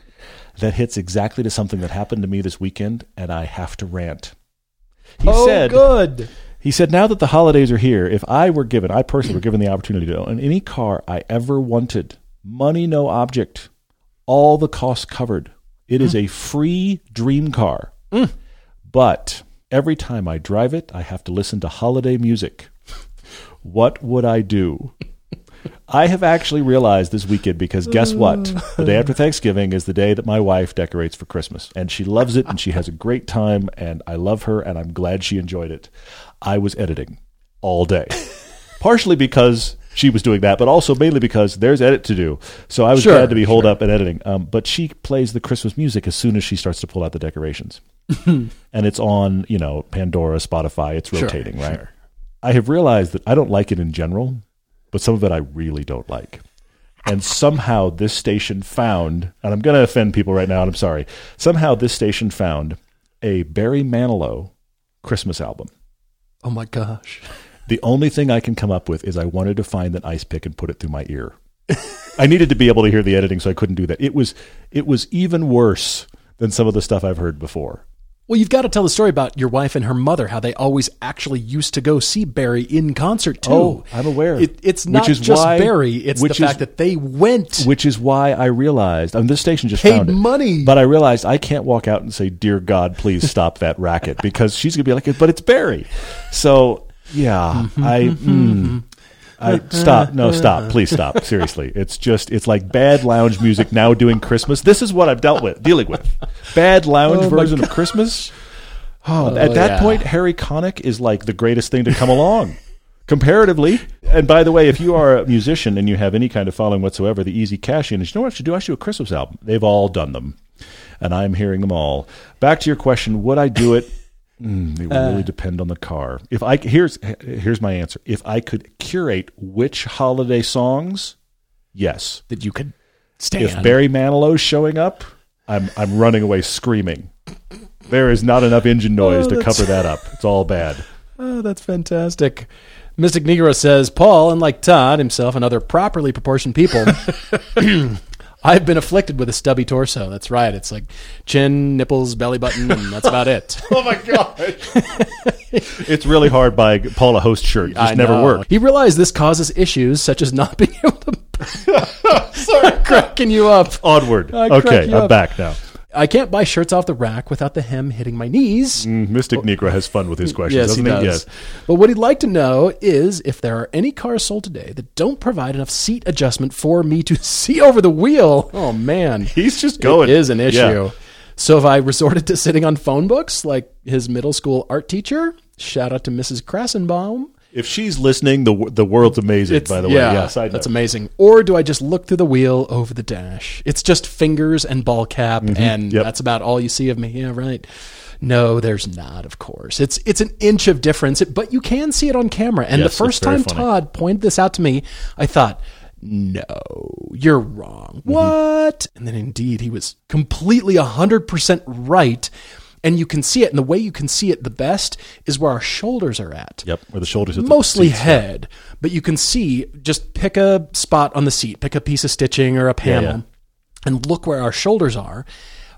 that hits exactly to something that happened to me this weekend, and I have to rant. He oh, said, good. he said, now that the holidays are here, if I were given, I personally were given the opportunity to own any car I ever wanted, money no object, all the costs covered. It is a mm. free dream car. Mm. But every time I drive it, I have to listen to holiday music. What would I do? I have actually realized this weekend because guess what? The day after Thanksgiving is the day that my wife decorates for Christmas. And she loves it and she has a great time. And I love her and I'm glad she enjoyed it. I was editing all day, partially because she was doing that, but also mainly because there's edit to do. So I was Sure, glad to be holed up and editing. Um, but she plays the Christmas music as soon as she starts to pull out the decorations. and it's on, you know, Pandora, Spotify, it's Sure, rotating, right? sure. I have realized that I don't like it in general, but some of it I really don't like. And somehow this station found, and I'm going to offend people right now, and I'm sorry. Somehow this station found a Barry Manilow Christmas album. Oh my gosh. The only thing I can come up with is I wanted to find an ice pick and put it through my ear. I needed to be able to hear the editing, so I couldn't do that. It was it was even worse than some of the stuff I've heard before. Well, you've got to tell the story about your wife and her mother, how they always actually used to go see Barry in concert too. Oh, I'm aware. It, it's not Which is just why- Barry; it's the is- fact that they went. Which is why I realized, I mean, this station just Paid found it. money. But I realized I can't walk out and say, "Dear God, please stop that racket," because she's gonna be like, "But it's Barry." So yeah, mm-hmm, I. mm, I stop. No, stop. Please stop. Seriously, it's just it's like bad lounge music now doing Christmas. This is what I've dealt with, dealing with. Bad lounge Oh, version of Christmas. Oh, oh, at that yeah. point, Harry Connick is like the greatest thing to come along, comparatively. And by the way, if you are a musician and you have any kind of following whatsoever, the easy cash in is you know what I should do? I should do a Christmas album. They've all done them, and I'm hearing them all. Back to your question: Would I do it? Mm, it would really depend on the car. If I here's here's my answer. If I could curate which holiday songs, yes. that you could stand. If Barry Manilow's showing up, I'm I'm running away screaming. There is not enough engine noise Oh, to cover that up. It's all bad. Oh, that's fantastic. Mystic Negro says, Paul, unlike Todd himself and other properly proportioned people, I've been afflicted with a stubby torso. That's right. It's like chin, nipples, belly button, and that's about it. Oh my god! it's really hard by Paula Host shirt. It just I never know. worked. He realized this causes issues such as not being able to. Sorry, cracking you up. Onward. I okay, I'm up. back now. I can't buy shirts off the rack without the hem hitting my knees. Mm, Mystic Negro has fun with his questions, Yes, he doesn't does. Yes. But what he'd like to know is if there are any cars sold today that don't provide enough seat adjustment for me to see over the wheel. Oh man, He's just going. It is an issue. Yeah. So if I resorted to sitting on phone books like his middle school art teacher, shout out to Mrs. Krassenbaum. If she's listening, the the world's amazing. by the way, yeah, yes, that's amazing. Or do I just look through the wheel over the dash? It's just fingers and ball cap, and Mm-hmm. Yep. that's about all you see of me. Yeah, right. No, there's not. Of course, it's it's an inch of difference, but you can see it on camera. And Yes, the first time funny. Todd pointed this out to me, I thought, "No, you're wrong." Mm-hmm. What? And then indeed, he was completely hundred percent right. And you can see it, and the way you can see it the best is where our shoulders are at Yep, where the shoulders the mostly head, but you can see just pick a spot on the seat, pick a piece of stitching or a panel, yeah. and look where our shoulders are.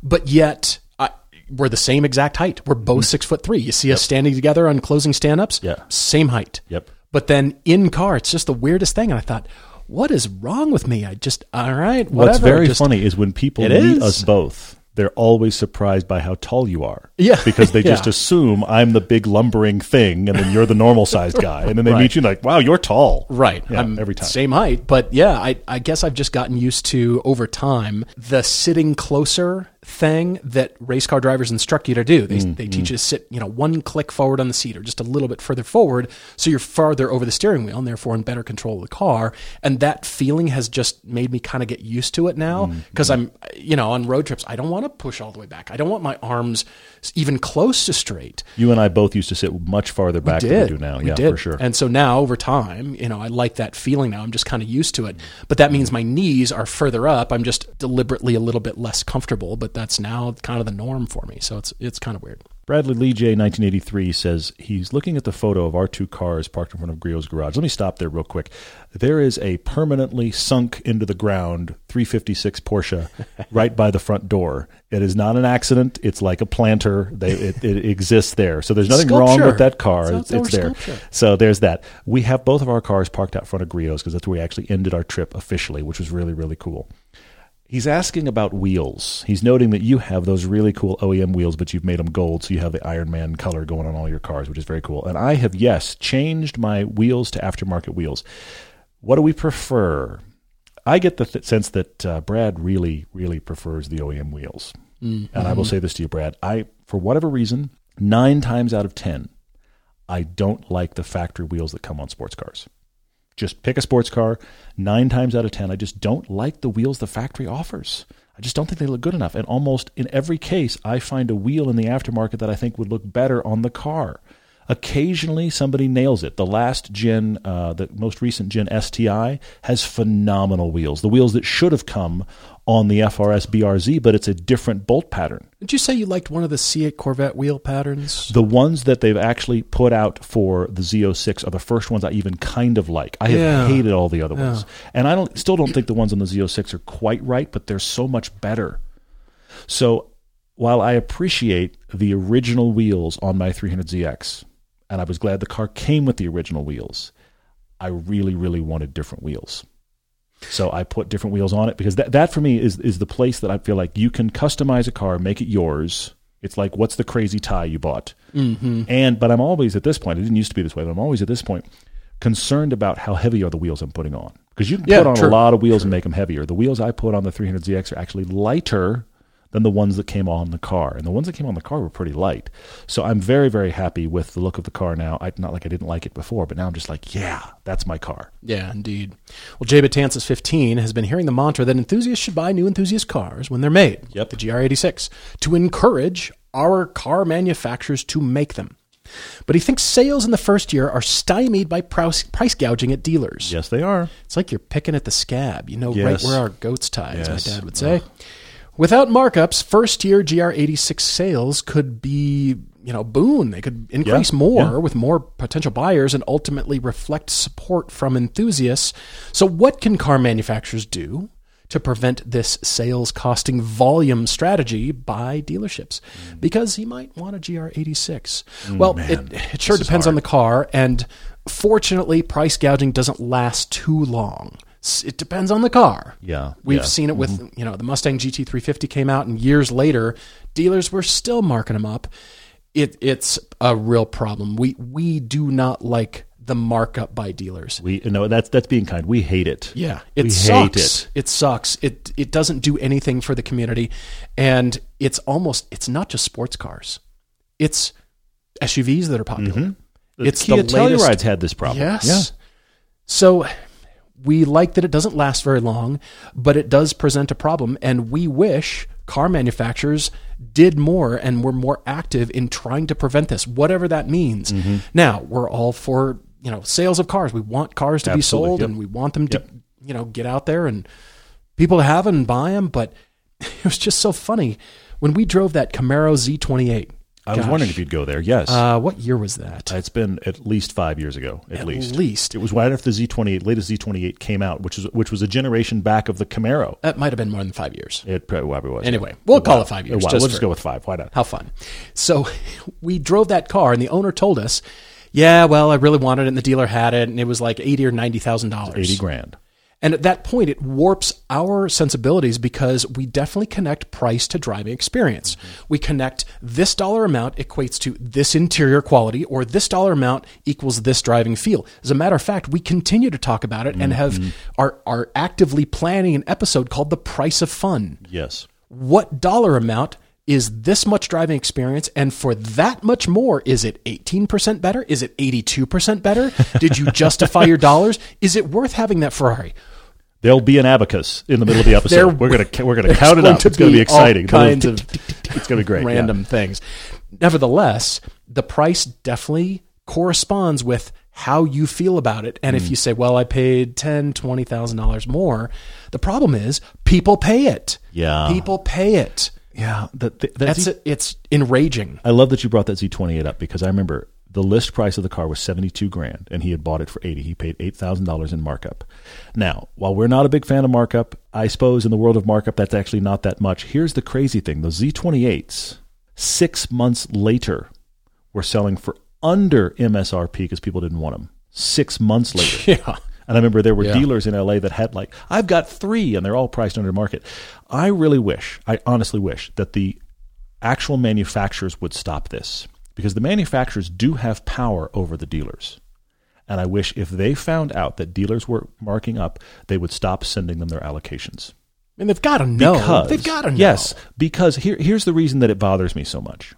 But yet, I, we're the same exact height. We're both six foot three. You see us standing together on closing stand ups? Mm-hmm. Yeah. Same height. Yep. But then in car, it's just the weirdest thing. And I thought, what is wrong with me? I just, all right, whatever. What's very just- funny is when people meet is. us both, they're always surprised by how tall you are. Yeah. Because they just Yeah. assume I'm the big lumbering thing and then you're the normal sized guy. And then they Right. meet you and like, wow, you're tall. Right. Yeah, I'm every time. Same height. But yeah, I, I guess I've just gotten used to over time the sitting closer thing that race car drivers instruct you to do. They, Mm, they teach you to sit, you know, one click forward on the seat or just a little bit further forward. So you're farther over the steering wheel and therefore in better control of the car. And that feeling has just made me kind of get used to it now Mm, because I'm, you know, on road trips, I don't want to push all the way back. I don't want my arms even close to straight You and I both used to sit much farther back than we do now. we yeah, did. for sure. And so now over time, you know, I like that feeling now. I'm just kind of used to it. But that means my knees are further up. I'm just deliberately a little bit less comfortable, but that's now kind of the norm for me. So it's it's kind of weird. Bradley Lee J, 1983, says he's looking at the photo of our two cars parked in front of Griot's garage. Let me stop there real quick. There is a permanently sunk into the ground 356 Porsche right by the front door. It is not an accident. It's like a planter. They, it, it exists there. So there's nothing wrong with that car. It's It's, it's there. sculpture. So there's that. We have both of our cars parked out front of Griot's because that's where we actually ended our trip officially, which was really, really cool. He's asking about wheels. He's noting that you have those really cool OEM wheels, but you've made them gold, so you have the Iron Man color going on all your cars, which is very cool. And I have, yes, changed my wheels to aftermarket wheels. What do we prefer? I get the th- sense that uh, Brad really, really prefers the OEM wheels. And I will say this to you, Brad. I, for whatever reason, nine times out of ten, I don't like the factory wheels that come on sports cars just pick a sports car. Nine times out of ten, I just don't like the wheels the factory offers. I just don't think they look good enough. And almost in every case, I find a wheel in the aftermarket that I think would look better on the car. Occasionally, somebody nails it. The last gen, uh, the most recent gen STI, has phenomenal wheels. The wheels that should have come on the FRS BRZ, but it's a different bolt pattern. Did you say you liked one of the C8 Corvette wheel patterns? The ones that they've actually put out for the Z06 are the first ones I even kind of like. I have Yeah. hated all the other ones, and I don't still don't think the ones on the Z06 are quite right, but they're so much better. So while I appreciate the original wheels on my 300ZX, and I was glad the car came with the original wheels, I really, really wanted different wheels. So I put different wheels on it because that, that for me is, is the place that I feel like you can customize a car, make it yours. It's like, what's the crazy tie you bought? Mm-hmm. And, but I'm always at this point, it didn't used to be this way, but I'm always at this point concerned about how heavy are the wheels I'm putting on. Because you can Yeah, put on true. a lot of wheels and make them heavier. The wheels I put on the 300ZX are actually lighter than the ones that came on the car. And the ones that came on the car were pretty light. So I'm very, very happy with the look of the car now. I, not like I didn't like it before, but now I'm just like, yeah, that's my car. Yeah, indeed. Well, Jay Batanzas 15 has been hearing the mantra that enthusiasts should buy new enthusiast cars when they're made. Yep. The GR86 to encourage our car manufacturers to make them. But he thinks sales in the first year are stymied by price, price gouging at dealers. Yes, they are. It's like you're picking at the scab. You know right where our goats tie, as Yes. my dad would say. Without markups, first year GR86 sales could be, you know, boon. They could increase Yeah, more yeah. with more potential buyers and ultimately reflect support from enthusiasts. So, what can car manufacturers do to prevent this sales costing volume strategy by dealerships? Mm. Because he might want a GR86. well, it, it sure depends on the car, and fortunately, price gouging doesn't last too long. It depends on the car. Yeah, We've yeah. seen it with, mm-hmm. you know, the Mustang GT350 came out, and years later, dealers were still marking them up. It, it's a real problem. We we do not like the markup by dealers. We no, that's that's being kind. We hate it. Yeah, it we sucks. it. It sucks. It it doesn't do anything for the community, and it's almost it's not just sports cars. It's SUVs that are popular. Mm-hmm. It's Kia the latest Telluride's had this problem. Yes. Yeah. So we like that it doesn't last very long, but it does present a problem, and we wish car manufacturers did more and were more active in trying to prevent this, whatever that means. Mm-hmm. Now we're all for you know sales of cars. We want cars to be sold, yep. and we want them to you know get out there and people to have and buy them. But it was just so funny when we drove that Camaro Z28. I was wondering if you'd go there. Yes. Uh, what year was that? it's been at least five years ago, at, At least. least. It was right after the Z28, latest Z28 came out, which was which was a generation back of the Camaro. That might have been more than five years. It probably was. Anyway, we'll A call while. it five years, just We'll just go with five. Why not? How fun. So we drove that car and the owner told us, yeah, well, I really wanted it and the dealer had it and it was like eighty or ninety thousand dollars. Eighty grand. And at that point it warps our sensibilities because we definitely connect price to driving experience. We connect this dollar amount equates to this interior quality or this dollar amount equals this driving feel. As a matter of fact, we continue to talk about it and have mm-hmm. are are actively planning an episode called The Price of Fun Yes. what dollar amount is this much driving experience and for that much more is it 18% better is it 82% better did you justify your dollars is it worth having that ferrari There'll be an abacus in the middle of the episode. We're gonna we're gonna count it up. It's gonna be be exciting. all The little kinds of. It's gonna be great. random things nevertheless the price definitely corresponds with how you feel about it and if Mm. you say well i paid ten twenty thousand dollars more the problem is people pay it Yeah. people pay it Yeah. The, the, that that's Z- it. it's enraging I love that you brought that Z28 up because I remember the list price of the car was 72 grand and he had bought it for 80. He paid $8,000 in markup. Now, while we're not a big fan of markup, I suppose in the world of markup that's actually not that much. Here's the crazy thing. Those Z28s 6 months later were selling for under MSRP because people didn't want them. 6 months later. yeah And I remember there were Yeah. dealers in LA that had like, I've got three, and they're all priced under market. I really wish, I honestly wish, that the actual manufacturers would stop this because the manufacturers do have power over the dealers. And I wish if they found out that dealers were marking up, they would stop sending them their allocations. And they've got to know. Because, they've got to know. Yes, because here, here's the reason that it bothers me so much.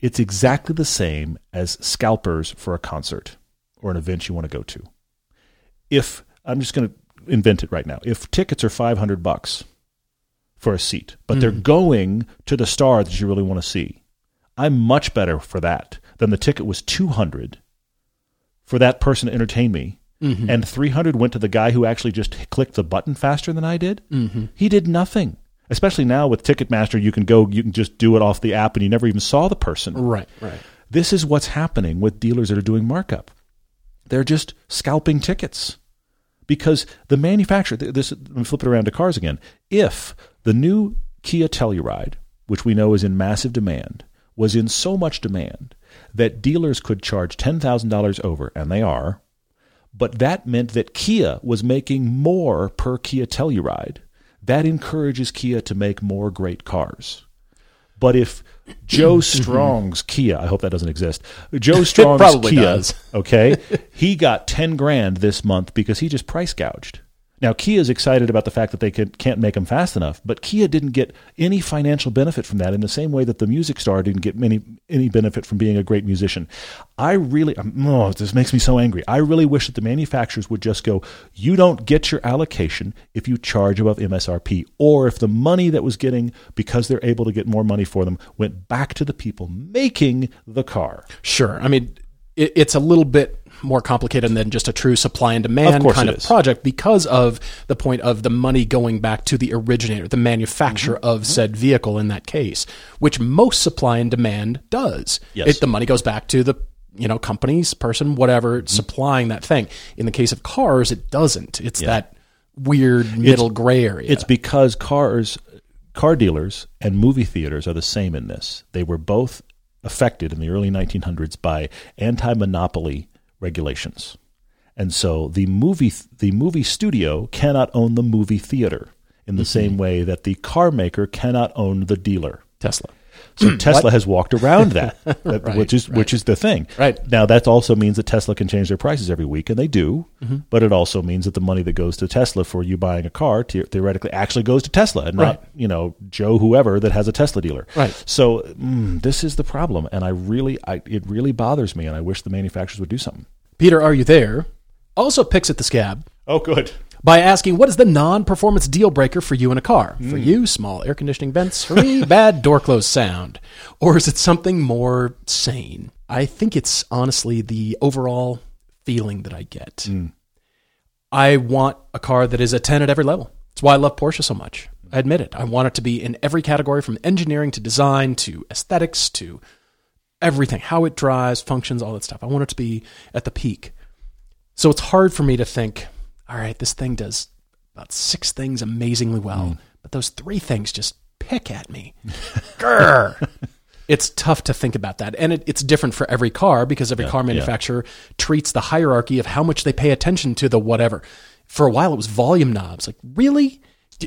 It's exactly the same as scalpers for a concert or an event you want to go to. If I'm just going to invent it right now, if tickets are 500 bucks for a seat, but they're going to the star that you really want to see, I'm much better for that than the ticket was 200 for that person to entertain me. And 300 went to the guy who actually just clicked the button faster than I did. Mm-hmm. He did nothing. Especially now with Ticketmaster, you can go, you can just do it off the app and you never even saw the person. Right, right. This is what's happening with dealers that are doing markup. They're just scalping tickets because the manufacturer. This let me flip it around to cars again. If the new Kia Telluride, which we know is in massive demand, was in so much demand that dealers could charge ten thousand dollars over, and they are, but that meant that Kia was making more per Kia Telluride. That encourages Kia to make more great cars. But if Joe mm-hmm. Strong's Kia, I hope that doesn't exist. Joe Strong's probably Kia, does. okay, he got ten grand this month because he just price gouged. Now Kia is excited about the fact that they can, can't make them fast enough, but Kia didn't get any financial benefit from that in the same way that the music star didn't get any any benefit from being a great musician. I really, oh, this makes me so angry. I really wish that the manufacturers would just go, you don't get your allocation if you charge above MSRP, or if the money that was getting because they're able to get more money for them went back to the people making the car. Sure. I mean, it, it's a little bit more complicated than just a true supply and demand Of kind of is. project because of the point of the money going back to the originator, the manufacturer Mm-hmm. of said vehicle in that case, which most supply and demand does. Yes. It, the money goes back to the you know companies, person, whatever Mm-hmm. supplying that thing. In the case of cars, it doesn't. It's that weird middle gray area. It's because cars, car dealers, and movie theaters are the same in this. They were both affected in the early 1900s by anti-monopoly regulations, and so the movie the movie studio cannot own the movie theater in the mm-hmm. same way that the car maker cannot own the dealer. Tesla. So Tesla has walked around that, that- Right, which is which is the thing. Right. now, that also means that Tesla can change their prices every week, and they do. Mm-hmm. But it also means that the money that goes to Tesla for you buying a car the- theoretically actually goes to Tesla, and Right. not you know Joe whoever that has a Tesla dealer. Right. So mm, this is the problem, and I really, I, it really bothers me, and I wish the manufacturers would do something. Peter, are you there? Also picks at the scab. Oh, good. By asking what is the non-performance deal breaker for you in a car? Hmm. For you, small air conditioning vents. For me, bad door close sound. Or is it something more sane? I think it's honestly the overall feeling that I get. Hmm. I want a car that is a 10 at every level. That's why I love Porsche so much. I admit it. I want it to be in every category from engineering to design to aesthetics to everything, how it drives, functions, all that stuff. I want it to be at the peak. So it's hard for me to think, all right, this thing does about six things amazingly well, hmm. but those three things just pick at me. Grr. It's tough to think about that. And it, it's different for every car because every car manufacturer treats the hierarchy of how much they pay attention to the whatever. For a while, it was volume knobs. Like, really?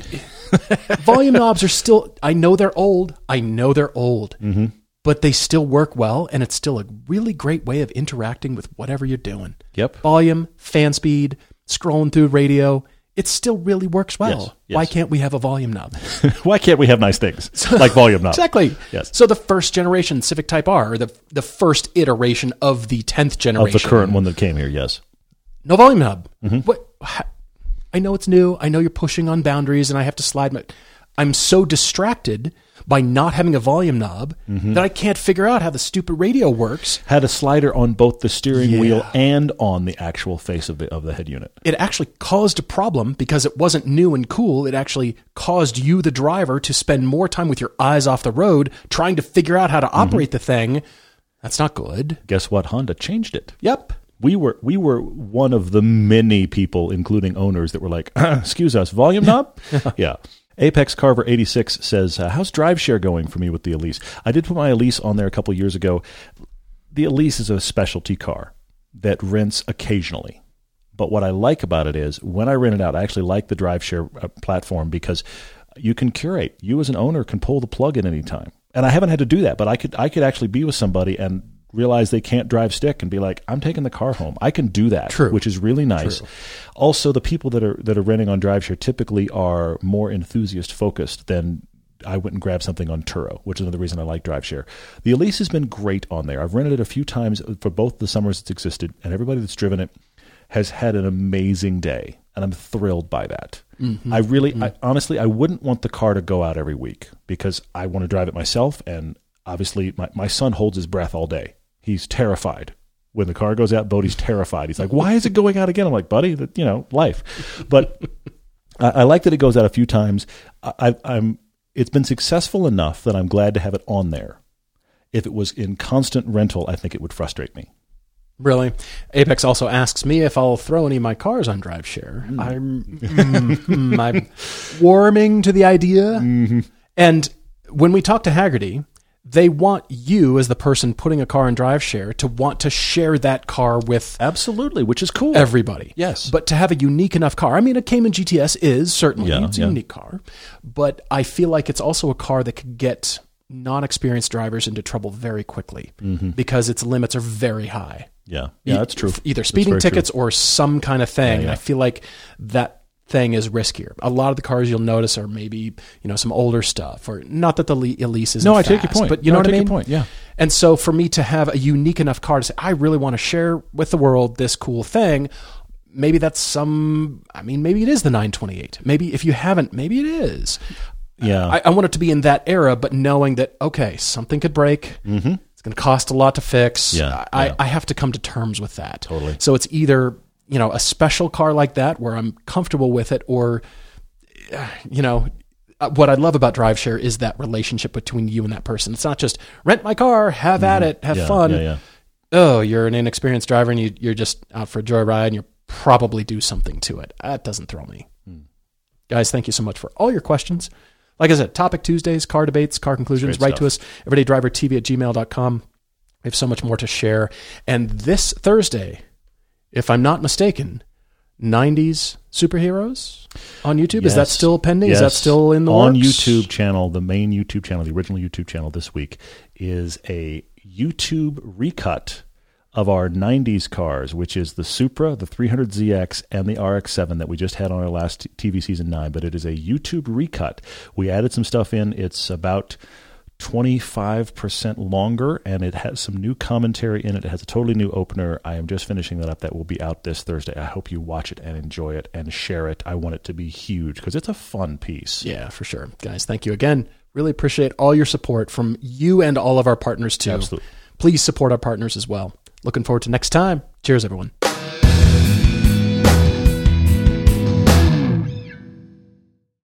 Volume knobs are still, I know they're old. I know they're old. Mm-hmm. But they still work well, and it's still a really great way of interacting with whatever you're doing Yep. volume, fan speed, scrolling through radio, it still really works well. Yes, yes. Why can't we have a volume knob? Why can't we have nice things like volume knobs? exactly. Yes. So the first generation Civic Type R, the the first iteration of the tenth generation Of the current one that came here, yes. no volume knob. Mm-hmm. What? I know it's new. I know you're pushing on boundaries, and I have to slide my. I'm so distracted by not having a volume knob Mm-hmm. that I can't figure out how the stupid radio works. Had a slider on both the steering Yeah. wheel and on the actual face of the of the head unit. it actually caused a problem because it wasn't new and cool. It actually caused you, the driver, to spend more time with your eyes off the road trying to figure out how to operate the thing. That's not good. Guess what? Honda changed it. Yep. we were we were one of the many people, including owners, that were like, "Excuse us, volume knob." yeah. Apex Carver eighty six says, uh, "How's drive share going for me with the Elise?" I did put my Elise on there a couple years ago. The Elise is a specialty car that rents occasionally. But what I like about it is when I rent it out, I actually like the drive share uh, platform because you can curate. You as an owner can pull the plug at any time. And I haven't had to do that, but I could I could actually be with somebody and realize they can't drive stick and be like, I'm taking the car home. I can do that, True. which is really nice. Also, the people that are that are renting on DriveShare typically are more enthusiast focused than I went and grabbed something on Turo, which is another reason I like DriveShare. The Elise has been great on there. I've rented it a few times for both the summers it's existed, and everybody that's driven it has had an amazing day, and I'm thrilled by that. Mm-hmm. I really, I, mm-hmm. honestly, I wouldn't want the car to go out every week because I want to drive it myself, and obviously, my, my son holds his breath all day. He He's terrified. When the car goes out, Bodie's terrified. He's like, "Why is it going out again?" I'm like, "Buddy, that you know, life." But I, I like that it goes out a few times. I, I'm. It's been successful enough that I'm glad to have it on there. If it was in constant rental, I think it would frustrate me. Really? Apex also asks me if I'll throw any of my cars on DriveShare. Hmm. I'm, mm, mm, I'm warming to the idea. Mm-hmm. And when we talk to Hagerty, they want you as the person putting a car in DriveShare to want to share that car with Absolutely, which is cool. everybody. Yes. But to have a unique enough car, I mean, a Cayman GTS is certainly Yeah, it's a yeah. unique car, but I feel like it's also a car that could get non-experienced drivers into trouble very quickly Mm-hmm. because its limits are very high. yeah, yeah, that's true. Either speeding very true. tickets or some kind of thing. Yeah. I feel like that thing is riskier. A lot of the cars you'll notice are maybe you know some older stuff, or not that the Elise is No, I take your point. but you No, know I what I take your mean. point, yeah. And so for me to have a unique enough car to say I really want to share with the world this cool thing. Maybe that's some. I mean, maybe it is the 928. Maybe if you haven't, maybe it is. Yeah. I, I want it to be in that era, but knowing that okay, something could break. Mm-hmm. It's going to cost a lot to fix. Yeah, I, yeah. I have to come to terms with that. Totally. So it's either you know a special car like that where I'm comfortable with it, or uh, you know uh, what I love about DriveShare is that relationship between you and that person. It's not just rent my car, have at it, have Mm-hmm. yeah, fun. Yeah, yeah. Oh, you're an inexperienced driver and you, you're just out for a joyride and you probably do something to it. That doesn't thrill me. Hmm. Guys, thank you so much for all your questions. Like I said, topic Tuesdays, car debates, car conclusions, Great write to us, everydaydrivertv at gmail.com. We have so much more to share. And this Thursday, if I'm not mistaken, 90s superheroes on YouTube. Is that still pending? Is that still in the on works? YouTube channel? The main YouTube channel, the original YouTube channel this week, is a YouTube recut of our '90s cars, which is the Supra, the 300ZX, and the RX-7 that we just had on our last TV season nine. But it is a YouTube recut. We added some stuff in. It's about 25% longer and it has some new commentary in it. It has a totally new opener. I am just finishing that up. That will be out this Thursday. I hope you watch it and enjoy it and share it. I want it to be huge because it's a fun piece. Yeah, for sure. Guys, thank you again. Really appreciate all your support from you and all of our partners, too. Absolutely. Please support our partners as well. Looking forward to next time. Cheers, everyone.